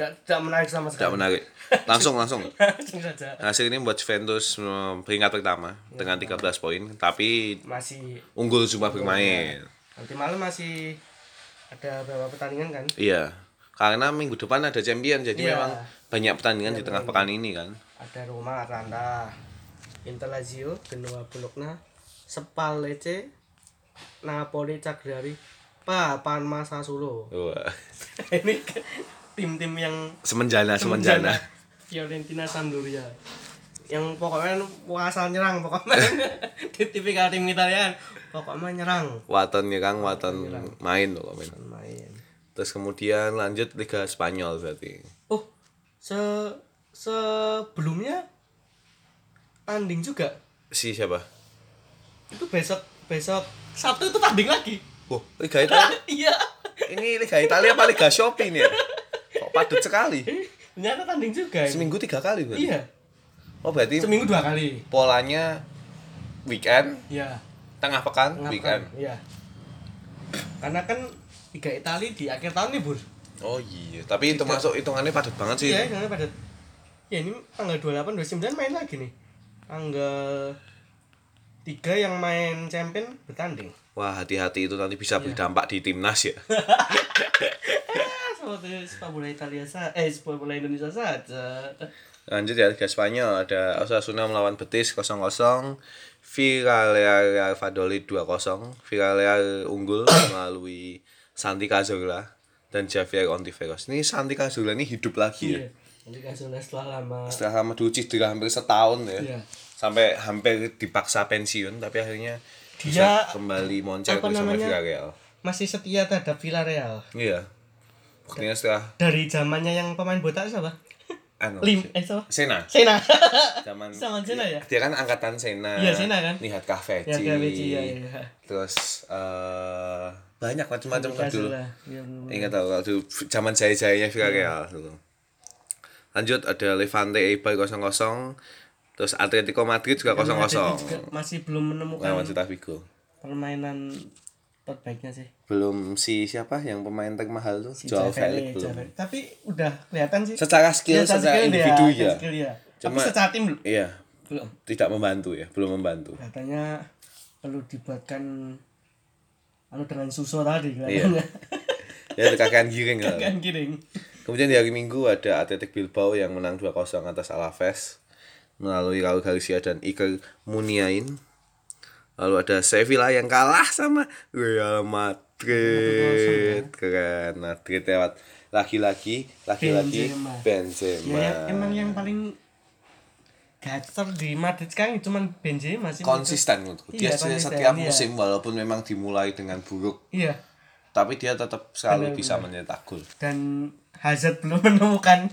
Tidak, tidak menarik sama Tidak sekali. menarik. *laughs* Langsung langsung. Langsung saja. Hasil ini buat Juventus peringkat pertama dengan 13 poin, tapi Masih unggul jumlah bermain. nanti malam masih ada beberapa pertandingan kan? Iya. Karena minggu depan ada champion, jadi Iya. memang banyak pertandingan di tengah pekan ini kan. Ada Roma, Atalanta, Inter Lazio, Genoa, Bologna, Spal Lecce, Napoli, Cagliari, Papan Sassuolo. Wah. *laughs* Ini tim-tim yang Semenjana, semenjana. Fiorentina Sampdoria yang pokoknya asal nyerang pokoknya *laughs* di tipikal tim Italian pokoknya nyerang Waton nyerang, Waton main loh main. main Terus kemudian lanjut Liga Spanyol berarti. oh se sebelumnya tanding juga Si siapa? itu besok besok Sabtu itu tanding lagi Oh, Liga Italia. *laughs* iya ini Liga Italia apa Liga Shopee nih ya? *laughs* Kok padat sekali? *laughs* ternyata tanding juga ini. Seminggu tiga kali berarti? iya Oh berarti seminggu dua kali polanya weekend, iya tengah pekan, Ngapa? weekend. iya karena kan Liga Italia di akhir tahun nih bur Oh iya, tapi itu masuk hitungannya padat banget sih. Iya, karena pada ya ini tanggal 28 29 main lagi nih. Tanggal 3 yang main champion bertanding. Wah hati-hati itu nanti bisa berdampak di timnas ya. *laughs* Seperti sepak bola Italia saja, eh sepak bola Indonesia saja. Lanjut ya Liga Spanyol ada Osasuna melawan Betis 0-0 Villarreal Valladolid 2-0 Villarreal unggul *coughs* melalui Santi Cazorla dan Javier Ontiveros ini Santi Cazorla ini hidup lagi ya Iya. Kan sudah setelah lama. setelah lama dulu cedera hampir setahun ya Iya. sampai hampir dipaksa pensiun tapi akhirnya Dia bisa kembali moncer bersama namanya? Villarreal masih setia terhadap Villarreal. iya buktinya setelah Dari zamannya yang pemain botak siapa? anu Lim, eh siapa? Sena Sena. zaman Zaman Sena ya? dia kan angkatan Sena Iya, Sena kan? Nihat Kahveci Ya, Gaveci, ya, ya. terus eh banyak macam-macam kan dulu. Ya, ingat tau waktu zaman jaya-jayanya Villarreal Iya. dulu lanjut ada Levante Eibar 0-0 terus Atletico Madrid juga 0-0 juga masih belum menemukan lawan Celta Vigo permainan terbaiknya sih. belum si siapa yang pemain termahal tuh Joao Felix belum Javel. Tapi udah kelihatan sih. secara skill Iya, secara skill dia, individu ya skill dia. Tapi Cuma- secara tim belum. iya belum. tidak membantu ya belum membantu Katanya perlu dibuatkan anu dengan susu tadi Iya. kelihatannya. *laughs* ya kakean giring lah kan giring. Kemudian di hari Minggu ada Athletic Bilbao yang menang 2-0 atas Alaves melalui Raul Garcia dan Iker Muniain. Lalu ada Sevilla yang kalah sama Real Madrid. Keren Madrid lewat lagi-lagi lagi-lagi Benzema. Benzema. Ya, emang yang paling gacor di Madrid sekarang cuman Benzema sih. konsisten menurutku. Dia Iya, konsisten, setiap iya. musim walaupun memang dimulai dengan buruk, Iya. tapi dia tetap selalu Benar, bisa mencetak gol. Dan Hazard belum *laughs* menemukan.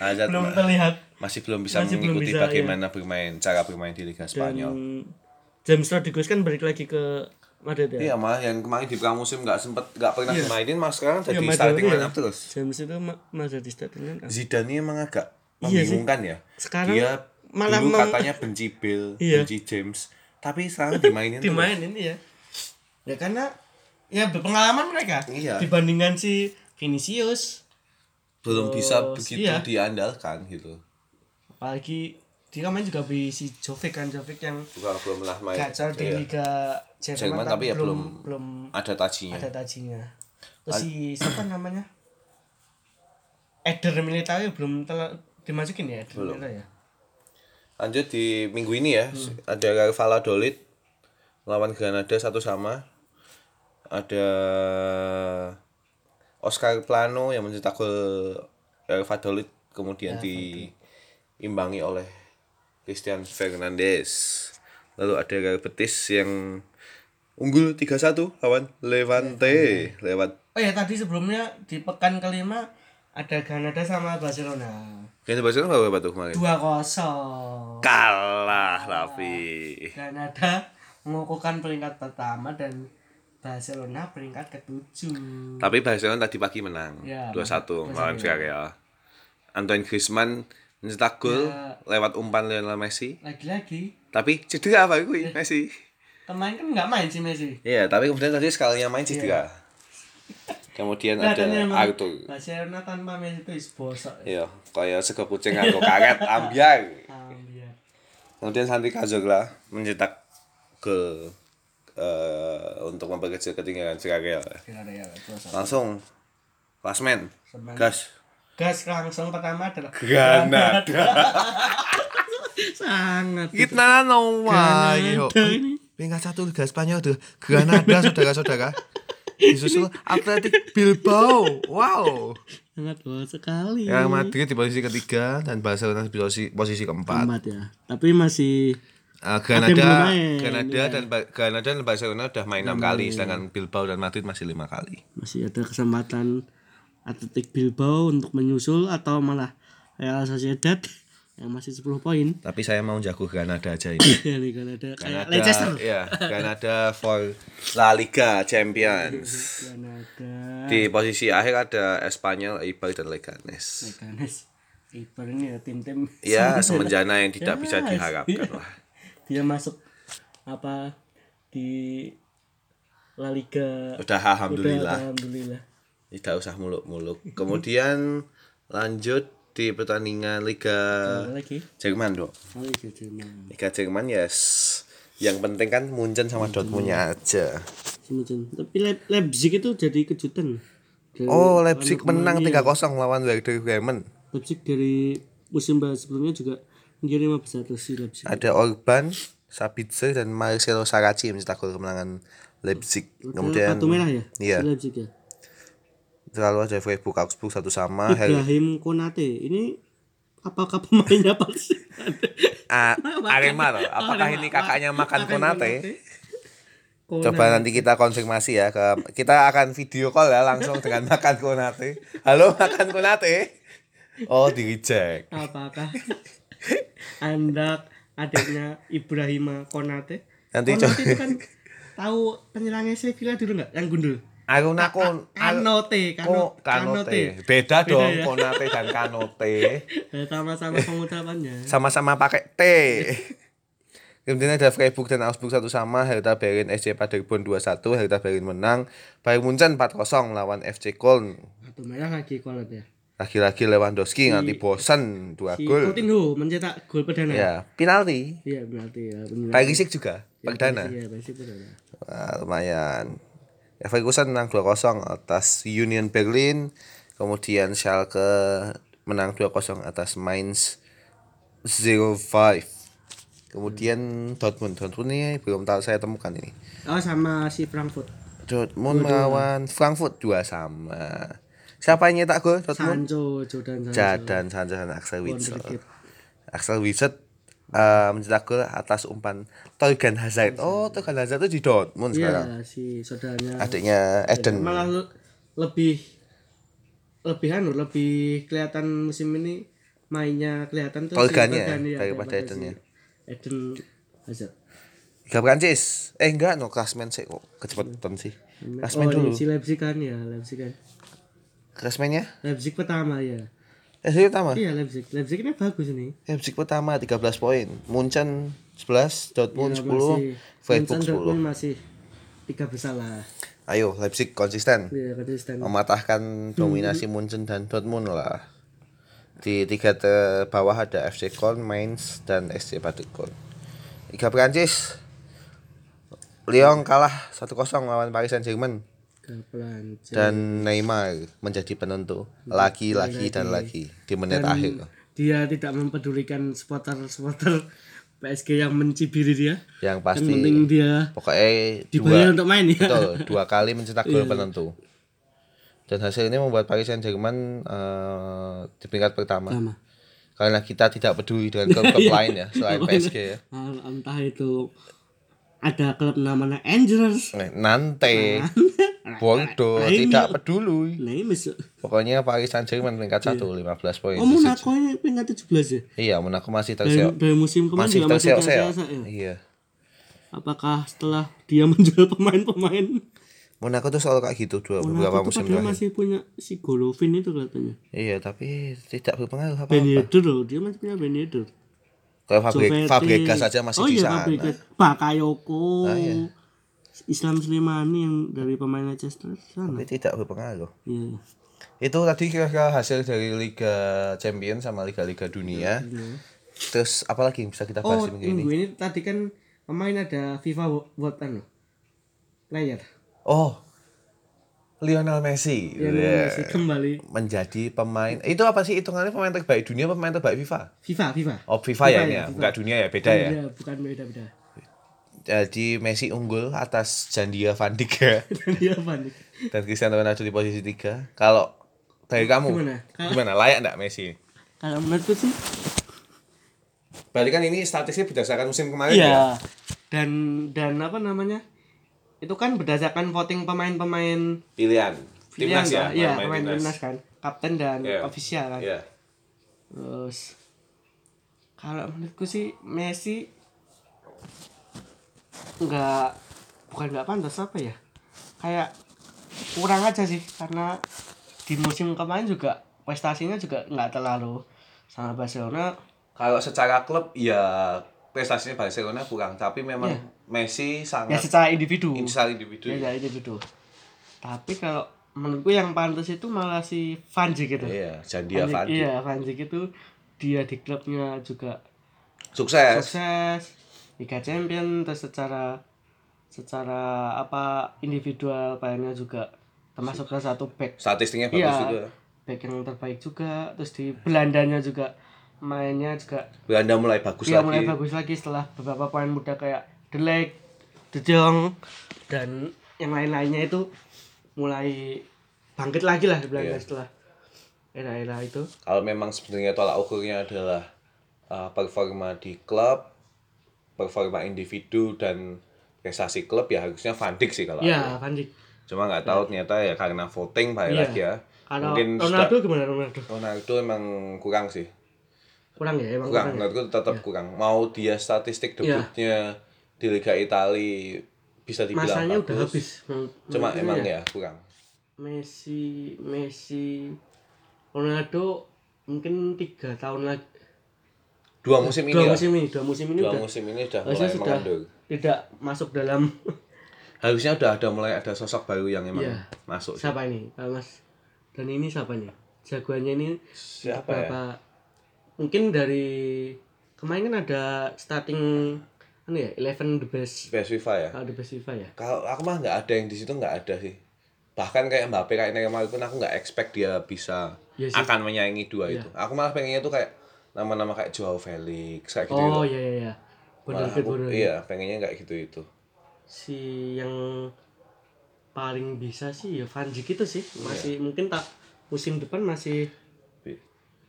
Hazard belum terlihat. Masih belum bisa Masih belum mengikuti bisa, iya. bagaimana bermain, cara bermain di Liga Dan Spanyol. James Rodriguez kan balik lagi ke Madrid ya. Iya mah yang kemarin di pramusim nggak sempet nggak pernah Iya. dimainin mas sekarang jadi Iya, Madrid, starting iya. line up terus. James itu ma- Madrid di starting line up. Zidane emang agak Iya membingungkan ya. Sekarang dia malah dulu katanya benci Bill, *laughs* Iya. benci James, tapi sekarang dimainin *laughs* dimainin ya ya karena ya berpengalaman mereka Iya. dibandingkan si Vinicius belum bisa begitu iya. diandalkan gitu. apalagi dia kan main juga di si Jovic kan Jovic yang Juga belum pernah main. gacor di. Liga Jerman, Jerman, tapi ya belum belum- Ada tajinya. ada tajinya terus si siapa namanya Eder Militao ya belum telah dimasukin ya Eder Belum. Ya Lanjut di minggu ini ya, Hmm. ada Valladolid lawan Granada satu sama. Ada Oscar Plano yang mencetak gol Valladolid kemudian diimbangi oleh Christian Fernandes. Lalu ada Real Betis yang unggul 3-1 lawan Levante lewat Oh ya tadi sebelumnya di pekan kelima ada Granada sama Barcelona. Yang Barcelona berapa tuh kemarin? Dua kosong. Kalah tapi Granada mengukuhkan peringkat pertama dan Barcelona peringkat ketujuh. tapi Barcelona tadi pagi menang Ya, 2-1 menang. lawan Villarreal. Antoine Griezmann mencetak gol Ya. lewat umpan Lionel Messi Lagi-lagi tapi cedera apa gue Ya. Messi kemarin kan nggak main sih Messi. Iya, tapi kemudian tadi sekalinya main cedera. Kemudian ada Kelihatannya emang Arthur. Barcelona tanpa Messi itu bosok. Iya, kayak sego kucing nganggo karet *laughs* ambiar. Ambiar. Kemudian Santi Cazorla mencetak gol eh, untuk memperkecil ketinggalan Villarreal. Ya. Langsung klasmen. Gas. Gas langsung pertama adalah Granada. *laughs* sangat. Kita nomor. Peringkat satu Liga Spanyol tuh Granada saudara-saudara. Disusul Athletic Bilbao. Wow. Sangat bos sekali. Real Madrid di posisi ketiga dan Barcelona di posisi, posisi keempat. Amat ya. Tapi masih Uh, Granada, main, Granada ya. dan Ba- Granada dan Barcelona udah main enam kali, sedangkan Bilbao dan Madrid masih lima kali. masih ada kesempatan Atletik Bilbao untuk menyusul atau malah Real Sociedad yang masih 10 poin Tapi saya mau jago Granada aja ini. *coughs* dari Granada kayak Granada, Leicester. ya, Granada for La Liga Champions. Granada. Di posisi akhir ada Espanyol, Eibar dan Leganes. Leganes. Ibar ini ya tim-tim Ya, *laughs* semenjana yang tidak bisa Ya, diharapkan lah. dia masuk apa di La Liga Udah Udah, alhamdulillah, alhamdulillah tidak usah muluk-muluk. Kemudian lanjut di pertandingan Liga Jerman, Dok. Oh, Liga Jerman Liga Jerman yes. Yang penting kan Munchen sama Dortmundnya aja. Semacam. tapi Le- Leipzig itu jadi kejutan Dari- Oh, Leipzig menang kemarin, 3-0 lawan Werder Bremen. Leipzig dari musim sebelumnya juga menjadi lima besar terus si Leipzig Ada Orban, Sabitzer dan Marcelo Saracchi mencetak gol kemenangan Leipzig. Kemudian kartu merah ya Iya. si Leipzig ya Lalu ada Freiburg Augsburg satu sama. Hel- Ibrahim Konate ini apakah pemainnya pasti *laughs* A- Arema loh. Apakah Arema. ini kakaknya makan konate? Konate. Coba nanti kita konfirmasi ya ke kita akan video call ya langsung dengan makan konate. Halo makan konate. Oh di reject. apakah anda adiknya Ibrahim Konate Nanti Konate coba- itu kan tahu penyerangnya Sevilla dulu nggak yang gundul Aku nakon Kanote Kano, Kano, kanote. Beda dong ya? konate dan kanote. *laughs* Sama-sama pengucapannya Sama-sama pakai T. *laughs* Kemudian ada Freiburg dan Augsburg satu sama, Hertha Berlin SC Paderborn 2-1, Hertha Berlin menang, Bayern Munchen 4-0 lawan FC Köln. kartu merah lagi kolat ya Lagi-lagi Lewandowski nganti bosan dua si gol. Coutinho mencetak gol perdana Ya, penalti. iya berarti ya Parisik juga perdana. iya pasti perdana Wah, lumayan. Leverkusen menang 2-0 atas Union Berlin. Kemudian Schalke menang 2-0 atas Mainz 05. Kemudian Dortmund. Dortmund ini belum tahu saya temukan ini. oh sama si Frankfurt Dortmund melawan Frankfurt 2 sama. Siapa yang nyetak gol Dortmund? Sancho Jordan Sancho Jadan Sancho dan Axel Witsel. Axel Witsel eh, mencetak gol atas umpan Torgan Hazard. Oh, Torgan Hazard itu di Dortmund sekarang. iya si saudaranya Adiknya Eden. malah le- lebih lebih anu lebih kelihatan musim ini mainnya kelihatan tuh Torgannya Torgan, ya, iya, daripada si Edennya. Eden Hazard Liga Prancis. Eh enggak no klasmen sih kok kecepatan sih. Klasmen oh, dulu. si Leipzig kan ya Leipzig kan Klasmennya? Leipzig pertama ya Eh sih pertama. iya Leipzig Leipzig ini bagus ini Leipzig pertama 13 poin. Munchen 11, Dortmund Ya, 10, masih- Freiburg Vincent Dortmund 10. masih tiga besar lah Ayo Leipzig konsisten. iya konsisten Mematahkan dominasi Munchen dan Dortmund lah. Di tiga te bawah ada FC Köln, Mainz, dan SC Paderborn. Liga Prancis. Lyon kalah 1-0 lawan Paris Saint-Germain. Dan Neymar menjadi penentu lagi lagi dan lagi di menit Dan akhir. dia tidak mempedulikan supporter-supporter PSG yang mencibiri dia. Yang yang pasti penting dia pokoknya dibayar dua untuk main ya. betul dua kali mencetak gol penentu. Dan hasil ini membuat Paris Saint-Germain eh, di peringkat pertama. Sama. karena kita tidak peduli dengan *laughs* klub-klub lain ya selain PSG ya. Ah, entah itu ada klub namanya Angels. Eh, Nanti Bordeaux Nah, ini- tidak peduli Nah, ini pokoknya Paris Saint-Germain peringkat 1 15 poin Oh, Monaco ini peringkat 17 ya? iya Monaco masih terseok dari musim kemarin masih terseok ya. iya Apakah setelah dia *laughs* menjual pemain-pemain Monaco tuh selalu kayak gitu dua beberapa Monaco tuh musim terakhir masih punya si Golovin itu katanya. iya tapi tidak berpengaruh apa Ben Yedder loh, dia masih punya Ben Yedder. kalau. Fabregas saja masih oh, di iya, sana Fabregas. Bakayoko. Ah, iya. Islam Slimani yang dari pemain Leicester sana. tapi tidak berpengaruh Iya. itu tadi kira-kira hasil dari Liga Champions sama Liga-Liga dunia terus apa lagi yang bisa kita bahas Oh, minggu ini minggu ini tadi kan pemain ada FIFA World anu. Player. oh Lionel Messi Yang Yeah. masih kembali menjadi pemain itu apa sih hitungannya pemain terbaik dunia pemain terbaik FIFA FIFA, FIFA. oh FIFA, ya ini ya FIFA. enggak dunia ya beda ya Iya, bukan beda-beda. Jadi Messi unggul atas Jandia Van Dijk ya Dia apa nih? dan Cristiano Ronaldo di posisi tiga kalau dari kamu Gimana? Gimana layak enggak Messi Kalau menurutku sih berarti kan ini statistiknya berdasarkan musim kemarin ya Iya. Dan dan apa namanya? Itu kan berdasarkan voting pemain-pemain pilihan pilihan timnas ya? Iya, pemain pemain timnas. timnas kan. Kapten dan Iya. ofisial kan. Iya. Terus kalau menurutku sih Messi nggak bukan nggak pantas apa ya? Kayak kurang aja sih karena di musim kemarin juga prestasinya juga nggak terlalu sama Barcelona. Kalau secara klub ya prestasinya Barcelona kurang tapi memang Iya. Messi ya sangat secara individu. Insal individu ya secara individu. Tapi kalau menurutku yang pantas itu malah si Van Dijk gitu iya Jandia Van Dijk. iya Van Dijk itu dia di klubnya juga sukses. sukses Liga Champion terus secara secara apa individual mainnya juga termasuk salah satu back statistiknya bagus Iya. juga back yang terbaik juga terus di Belandanya juga mainnya juga Belanda mulai bagus dia lagi mulai bagus lagi setelah beberapa pemain muda kayak De Ligt, De Jong dan yang lain-lainnya itu mulai bangkit lagi lah di Belanda Iya. setelah era-era itu kalau memang sebenarnya tolak ukurnya adalah uh, performa di klub performa individu dan prestasi klub ya harusnya Van Dijk sih kalau ya aku. Van Dijk cuma nggak tahu ternyata ya karena voting balik Iya. lagi ya kalau mungkin Ronaldo sudah gimana Ronaldo Ronaldo emang kurang sih kurang ya emang kurang kurang ya? menurutku tetap kurang mau dia statistik Iya. debutnya di Liga Italia bisa dibilang masanya bagus udah habis cuma emang ya. ya kurang Messi Messi Ronaldo mungkin tiga tahun lagi dua musim ini dua lah musim ini dua musim ini dua udah musim ini udah mulai sudah mengendur tidak masuk dalam *laughs* harusnya udah ada mulai ada sosok baru yang emang Iya. masuk sih. siapa ini? Kalau mas. Dan ini siapa nih jagoannya ini siapa ya? Mungkin dari kemarin kan ada starting anu ya eleven the best. Best FIFA ya? Ah, the best FIFA ya? Kalau aku mah nggak ada yang di situ nggak ada sih. Bahkan kayak Mbappe kayak Neymar pun aku nggak expect dia bisa sih. akan menyaingi dua Iya. itu. Aku malah pengennya tuh kayak nama-nama kayak Joao Felix kayak gitu oh gitu iya iya. Iya benar aku- benar iya pengennya kayak gitu itu si yang paling bisa sih ya Van Dijk itu sih. Iya. masih mungkin tak musim depan masih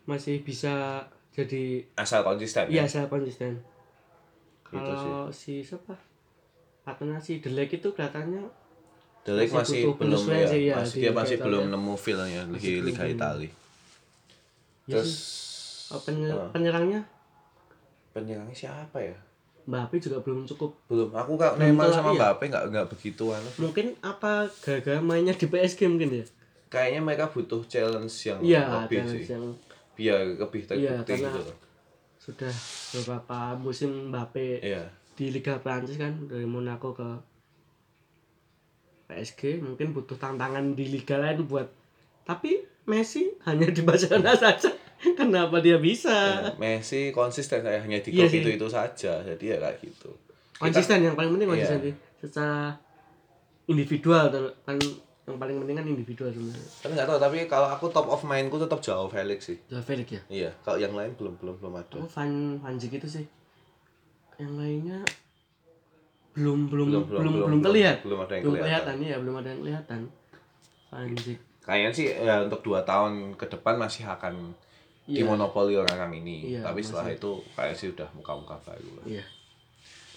masih bisa jadi asal konsisten iya ya? saya konsisten. Gitu kalau si siapa? Katanya si Delek itu kelihatannya Ligt masih masih belum ya, sih, ya, masih di dia masih Italia. belum nemu feel-nya di belum Liga. Italia. ya terus oh, penye- Ah. penyerangnya? Penyerangnya siapa ya? Mbappe juga belum cukup. Belum. Aku Belum Neymar sama iya. Mbappe nggak nggak begitu anu mungkin apa gara-gara mainnya di PSG mungkin ya? Kayaknya mereka butuh challenge yang iya lebih challenge sih. yang biar lebih Iya, terbukti karena- gitu sudah beberapa musim Mbappe iya. di Liga Prancis kan dari Monaco ke PSG mungkin butuh tantangan di liga lain buat tapi Messi hanya di Barcelona saja *laughs* kenapa dia bisa? Ya, Messi konsisten saya hanya di Iya itu itu saja. Jadi ya kayak gitu. Konsisten yang paling penting Iya. konsisten sih. secara individual kan yang paling penting kan individual sebenarnya. Tapi nggak tahu tapi kalau aku top of mindku tetap jauh Felix sih. Joao Felix ya? Iya kalau yang lain belum belum belum ada. Oh Van Van Dijk itu sih. Yang lainnya belum belum belum belum, terlihat belum ada yang belum kelihatan. kelihatan ya belum ada yang kelihatan. Van Dijk. Kayaknya sih ya untuk dua tahun ke depan masih akan Iya. dimonopoli orang-orang ini Iya, tapi setelah itu kayak sih udah muka-muka baru lah. Iya.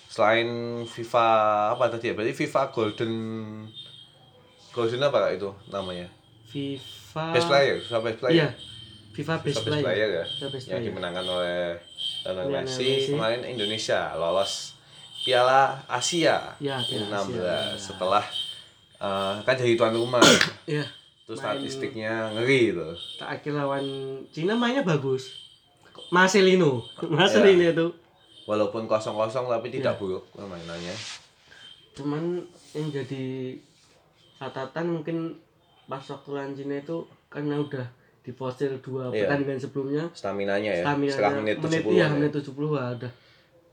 selain FIFA apa tadi ya berarti FIFA Golden Golden apa Kak, itu namanya FIFA best player FIFA best player Iya. FIFA best FIFA best player. player ya FIFA best yang player. dimenangkan oleh Lionel Messi Messi. kemarin Indonesia lolos Piala Asia Iya, Piala 16 Asia. setelah eh, kan jadi tuan rumah Iya. Terus Main- statistiknya ngeri itu Terakhir lawan Cina mainnya bagus. Marcelino. Iya. Marcelino itu. walaupun kosong-kosong tapi Iya. tidak buruk permainannya Cuman yang jadi catatan mungkin pas waktu lawan Cina itu karena udah diforsir dua Iya. pertandingan sebelumnya. stamina nya ya Stamina setelah menit 70 menit, iya, menit 70 wah, udah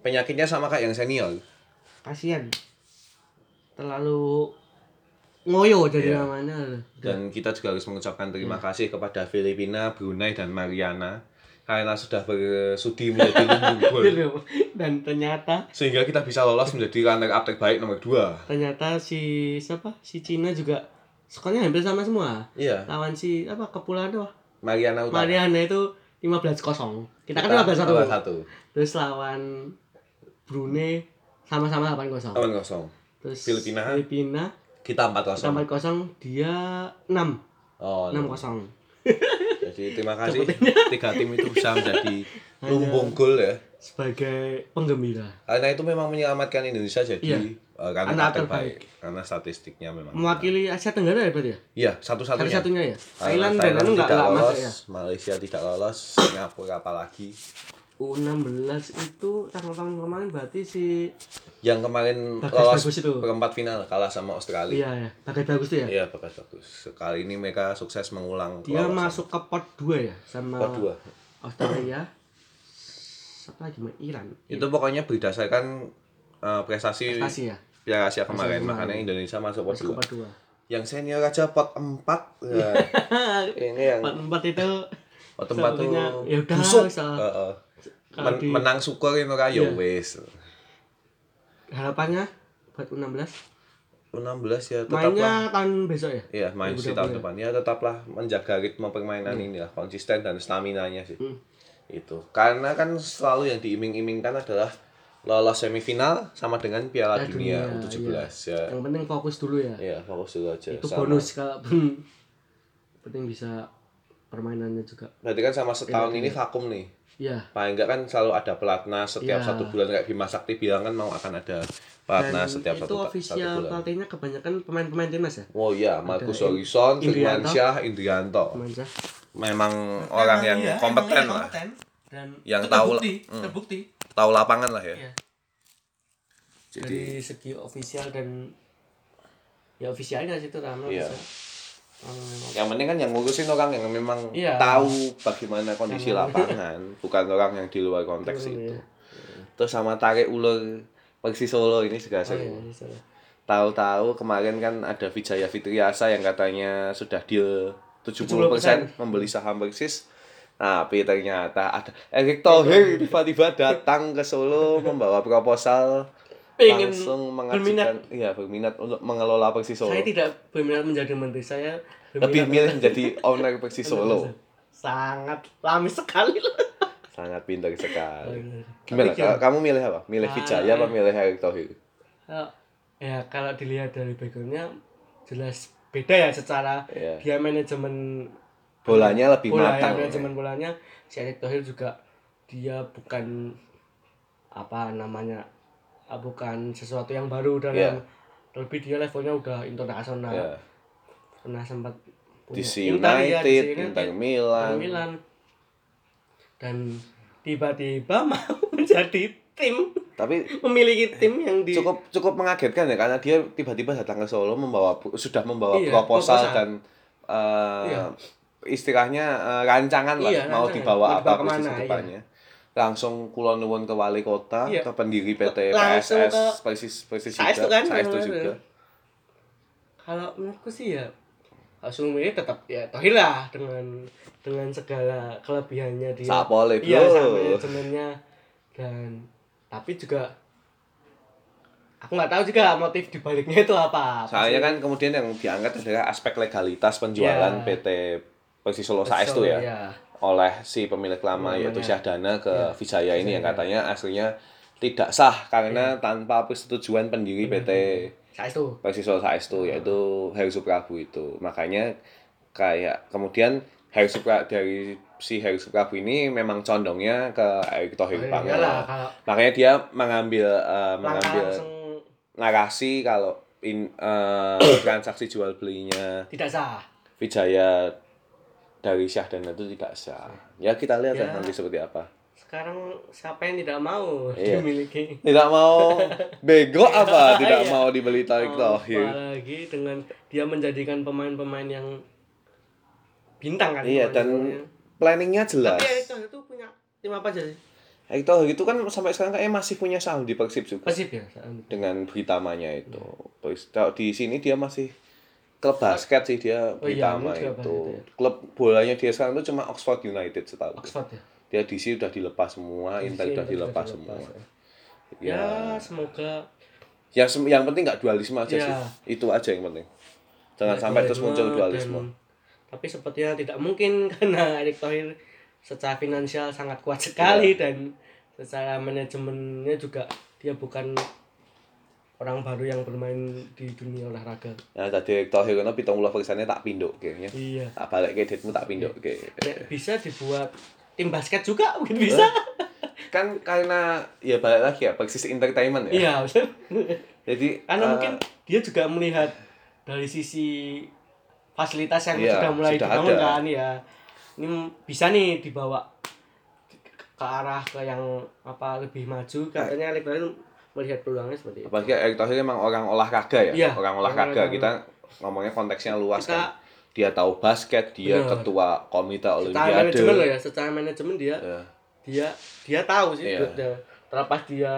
penyakitnya sama kayak yang senior kasihan. Terlalu ngoyo jadi Iya. namanya. dan kita juga harus mengucapkan terima Iya. kasih kepada Filipina, Brunei dan Mariana. Karena sudah bersudi menjadi lumbung gol. *laughs* Dan ternyata sehingga kita bisa lolos menjadi runner up terbaik nomor 2 ternyata si siapa? Si Cina juga skornya hampir sama semua. Iya. Lawan si apa? Kepulauan apa? Mariana Utara. Mariana itu 15 kosong. Kita kan Kita 15 15 satu. Terus lawan Brunei sama-sama 8 kosong. Lawan kosong. Terus Filipina. Filipina kita 4 kita kosong 4 kosong dia 6 oh 6 no. kosong. *laughs* Jadi terima kasih. Tiga tim itu bisa menjadi lumbung gol ya. sebagai penggembira. Karena itu memang menyelamatkan Indonesia jadi Iya. eh, runner Anak terbaik. terbaik. karena statistiknya memang mewakili Asia Tenggara ya berarti ya? Iya satu-satunya. Satu-satunya ya? Karena Thailand dan anu nggak tidak lolos, ya? Malaysia tidak lolos, Singapura apalagi. U16 itu tahun tahun kemarin berarti si Yang kemarin Bagas lolos bagus itu. perempat final kalah sama Australia. iya ya pakai bagus tuh ya Iya, bagus bagus. Sekali ini mereka sukses mengulang dia masuk ke pot 2 ya sama Pot dua. Australia satu lagi mah Iran Itu pokoknya berdasarkan eh, prestasi Prestasi ya Piala Asia kemarin, kemarin. makanya Indonesia masuk pot masuk ke dua. pot 2 Yang senior aja pot 4. Ya, ini yang pot 4 itu pot 4 tuh sepertinya, ya udah, busuk. Heeh. Men- di- menang syukur itu kan ya Iya. wis. harapannya buat U16 16 ya tetaplah mainnya tahun besok ya Iya, main sih 2020 tahun ya? depan. Ya tetaplah menjaga ritme permainan ini lah, konsisten dan stamina-nya sih. Hmm. Itu. Karena kan selalu yang diiming-imingkan adalah lolos semifinal sama dengan Piala Piala Dunia, Dunia, U17 ya. yang penting fokus dulu ya Iya, fokus dulu aja. itu Sama- bonus kalau *laughs* penting bisa permainannya juga Berarti kan sama setahun ini vakum nih. Iya Paling enggak kan selalu ada pelatnas setiap Iya. satu bulan kayak Bima Sakti bilang kan mau akan ada dan pelatnas setiap itu satu, satu official bulan. pelatihnya kebanyakan pemain-pemain timnas ya Oh iya, Markus Horizon. Firmansyah, Indrianto. pemain sah Memang orang yang iya, kompeten lah. dan Yang tahu terbukti, lah. Hmm. terbukti Tahu lapangan lah ya. Iya. Jadi dari segi official dan ya ofisialnya situ Rano Iya. bisa Memang- yang penting kan yang ngurusin orang yang memang Iya. tahu bagaimana kondisi lapangan *laughs* bukan orang yang di luar konteks Iya. itu. terus sama tarik ulur Persis Solo ini juga oh, iya, tahu-tahu kemarin kan ada Wijaya Fitriasa yang katanya sudah deal 70% 70%. membeli saham Persis. Tapi ternyata ada Erick Thohir. tiba-tiba datang ke Solo membawa proposal Pengen langsung berminat. mengajukan iya berminat untuk mengelola Persis Solo. Saya tidak berminat menjadi menteri saya lebih berminat milih menjadi owner Persis Solo. Sangat lamis sekali lah. Sangat pintar sekali. Tapi gimana? Jangan- Ka- kamu milih apa? Milih Ah, Wijaya apa milih Erick Thohir? Kalau- ya kalau dilihat dari backgroundnya jelas beda ya secara Iya. dia manajemen bolanya lebih bola ya matang. manajemen bolanya. Si Erick Thohir juga dia bukan apa namanya bukan sesuatu yang baru dan Iya. yang lebih dia levelnya udah internasional ya. pernah sempat punya DC Inter ya, United, DC Inter Milan, Milan dan tiba-tiba *laughs* mau menjadi tim tapi memiliki tim yang di cukup cukup mengagetkan ya karena dia tiba-tiba datang ke Solo membawa sudah membawa Iya, proposal, proposal. dan eh, Iya. istilahnya eh, rancangan lah Iya, mau rancangan. dibawa Mau apa dibawa persis ke mana, ke depannya langsung kulon nuwun ke wali kota Iya. ke pendiri PT Langsung PSS ke- persis persis juga kan, saya itu juga kalau menurutku sih ya langsung milih tetap ya Tohir lah dengan dengan segala kelebihannya dia Sapole, bro. iya sama manajemennya dan tapi juga aku nggak tahu juga motif dibaliknya itu apa Soalnya kan kemudian yang diangkat adalah aspek legalitas penjualan Iya. PT Persis Solo Saes itu ya. iya. Oleh si pemilik lama Namanya. yaitu Syahdana ke Iya, Vijaya ini yang katanya aslinya tidak sah karena tanpa persetujuan pendiri PT saya itu Persis Solo Saes itu yaitu Heri Suprabu itu. Makanya kayak kemudian Heri Supra dari si Heri Suprabu ini memang condongnya ke Erick Thohir Oh, banget. iyalah, kalau Makanya dia mengambil langkah mengambil langsung narasi kalau in, eh, *coughs* transaksi jual belinya tidak sah. Vijaya dari Syahdana itu tidak sah. Ya kita lihat Ya. nanti seperti apa. sekarang siapa yang tidak mau Iya. dimiliki Tidak mau *laughs* bego apa? Tidak Iya. mau dibeli Tarik Thohir. apalagi dengan dia menjadikan pemain-pemain yang bintang kan Iya dan pemain-pemainnya. planningnya jelas. tapi Erick Thohir itu punya tim apa aja sih Erick Thohir itu kan sampai sekarang kayaknya masih punya saham di Persib juga Persib ya ini. dengan Britamanya itu. Pers- Kalau di sini dia masih klub basket sih dia Oh iya, Britama itu. ya. Klub bolanya dia sekarang itu cuma Oxford United setahu. Oxford ya Dia di sini udah dilepas semua, Inter Iya, udah dilepas semua. dilepas, Ya. ya semoga yang yang penting nggak dualisme aja Iya. sih itu aja yang penting jangan nggak sampai terus muncul dualisme dan- tapi sepertinya tidak mungkin *laughs* karena Erick Thohir secara finansial sangat kuat sekali Iya. dan secara manajemennya juga dia bukan orang baru yang bermain di dunia olahraga. Nah tadi Thohir pitung puluh persennya tak pinduk kayaknya iya. Tak balik ke duitmu tak pinduk ke Nek bisa dibuat tim basket juga *laughs* mungkin bisa. Kan karena ya balik lagi ya Persis Entertainment ya. Iya. Betul. *laughs* jadi karena eh, mungkin dia juga melihat dari sisi fasilitas yang Iya, sudah mulai sudah dibangun ada. kan ya ini bisa nih dibawa ke arah ke yang apa lebih maju katanya Thohir melihat peluangnya seperti itu apalagi Erick Thohir memang orang olahraga ya Iya, orang orang olahraga olahraga. kita ngomongnya konteksnya luas Kita- kan dia tahu basket dia Benar. ketua komite secara olimpiade manajemen loh ya secara manajemen dia Ya. dia dia tahu sih dia- terlepas dia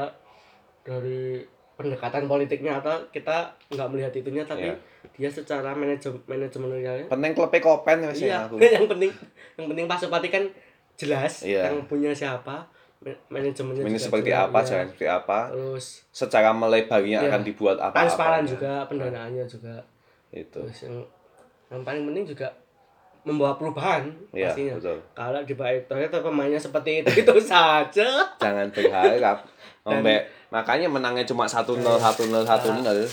dari pendekatan politiknya atau kita nggak melihat itunya tapi Iya. dia secara manajemen manajemennya penting klubnya kopen ya sih iya *laughs* yang penting yang penting Pak Supati kan jelas Iya. yang punya siapa manajemennya juga seperti jelas, apa iya. jangan seperti apa. Terus secara melebarnya Iya. akan dibuat apa transparan juga pendanaannya juga. Itu. Terus yang yang paling penting juga membawa perubahan Iya, pastinya. betul. kalau di Pak Erick pemainnya seperti itu *laughs* itu saja. Jangan berharap. *laughs* Sampai makanya menangnya cuma satu nol satu nol satu nol.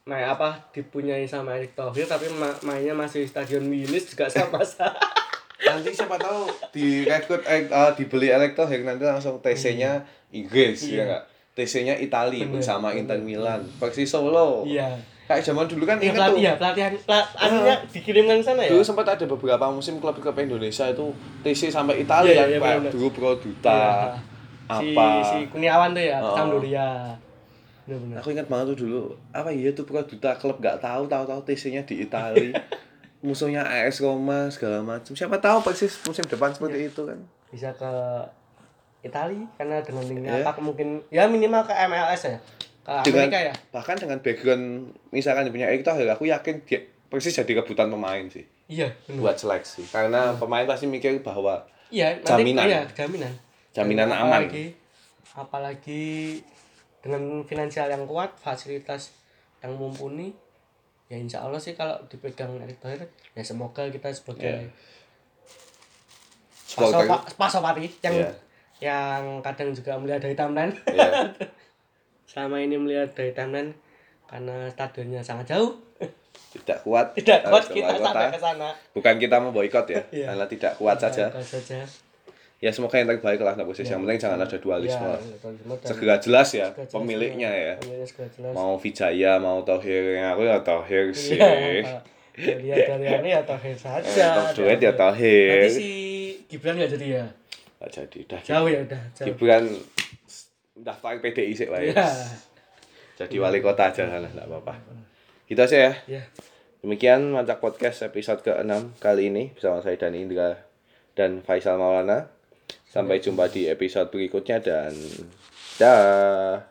nah apa dipunyai sama Erick Thohir tapi ma- mainnya masih stadion Wilis juga sama *laughs* saja nanti siapa tahu direkrut eh, eh, dibeli Electro nanti langsung TC-nya Inggris ya Iya. nggak TC-nya Italia Bener, bersama bener. Inter Milan Persis Solo iya kayak zaman dulu kan ya, ingat tuh iya pelatihan pelat, anunya dikirimkan ke sana ya dulu sempat ada beberapa musim klub-klub Indonesia itu TC sampai Italia Iya, iya, kayak bener. dulu Produta Iya. si, apa si Kurniawan tuh ya Oh. Sampdoria benar-benar Aku ingat banget tuh dulu, apa iya tuh Produta klub nggak tahu, tahu-tahu TC-nya di Italia. *laughs* Musuhnya AS Roma segala macam. Siapa tahu Persis musim depan seperti Iya. itu kan. bisa ke Italia karena dengan linknya Iya. apa mungkin ya minimal ke MLS ya ke Dengan Amerika ya bahkan dengan background misalkan dia punya Erick Thohir, aku yakin dia Persis jadi rebutan pemain sih iya benar buat seleksi. Karena pemain pasti mikir bahwa iya nanti Jaminan. iya jaminan Jaminan Dan aman. apalagi apalagi dengan finansial yang kuat fasilitas yang mumpuni ya insya Allah sih kalau dipegang Erick Thohir ya semoga kita sebagai Iya. supporter Pasopa- Pasopati yang Iya. yang kadang juga melihat dari timeline ya, *laughs* selama ini melihat dari timeline karena stadionnya sangat jauh tidak kuat tidak kuat kita kota. sampai ke sana Bukan kita mau boykot ya, Iya. karena tidak kuat saja. Kuat saja Ya semoga yang terbaik lah untuk Persis. Yang penting jangan ada dualisme. ya, dan- Segera jelas ya segera jelas pemiliknya ya. pemiliknya segera jelas. Mau Vijaya mau Tohir. Yang aku ya Tohir sih. Iya, ya, lihat *laughs* dari ini ya Tohir saja. Eh, top duet ya Tohir. Nanti si Gibran nggak jadi ya? Nggak jadi dah jauh ya udah jauh. Gibran daftar PDI sih lah ya. Ya jadi wali kota aja lah nggak apa-apa. Gitu aja ya. Ya demikian Mancak Podcast episode ke-6 kali ini bersama saya Dani Indra dan Faisal Maulana sampai jumpa di episode berikutnya dan dah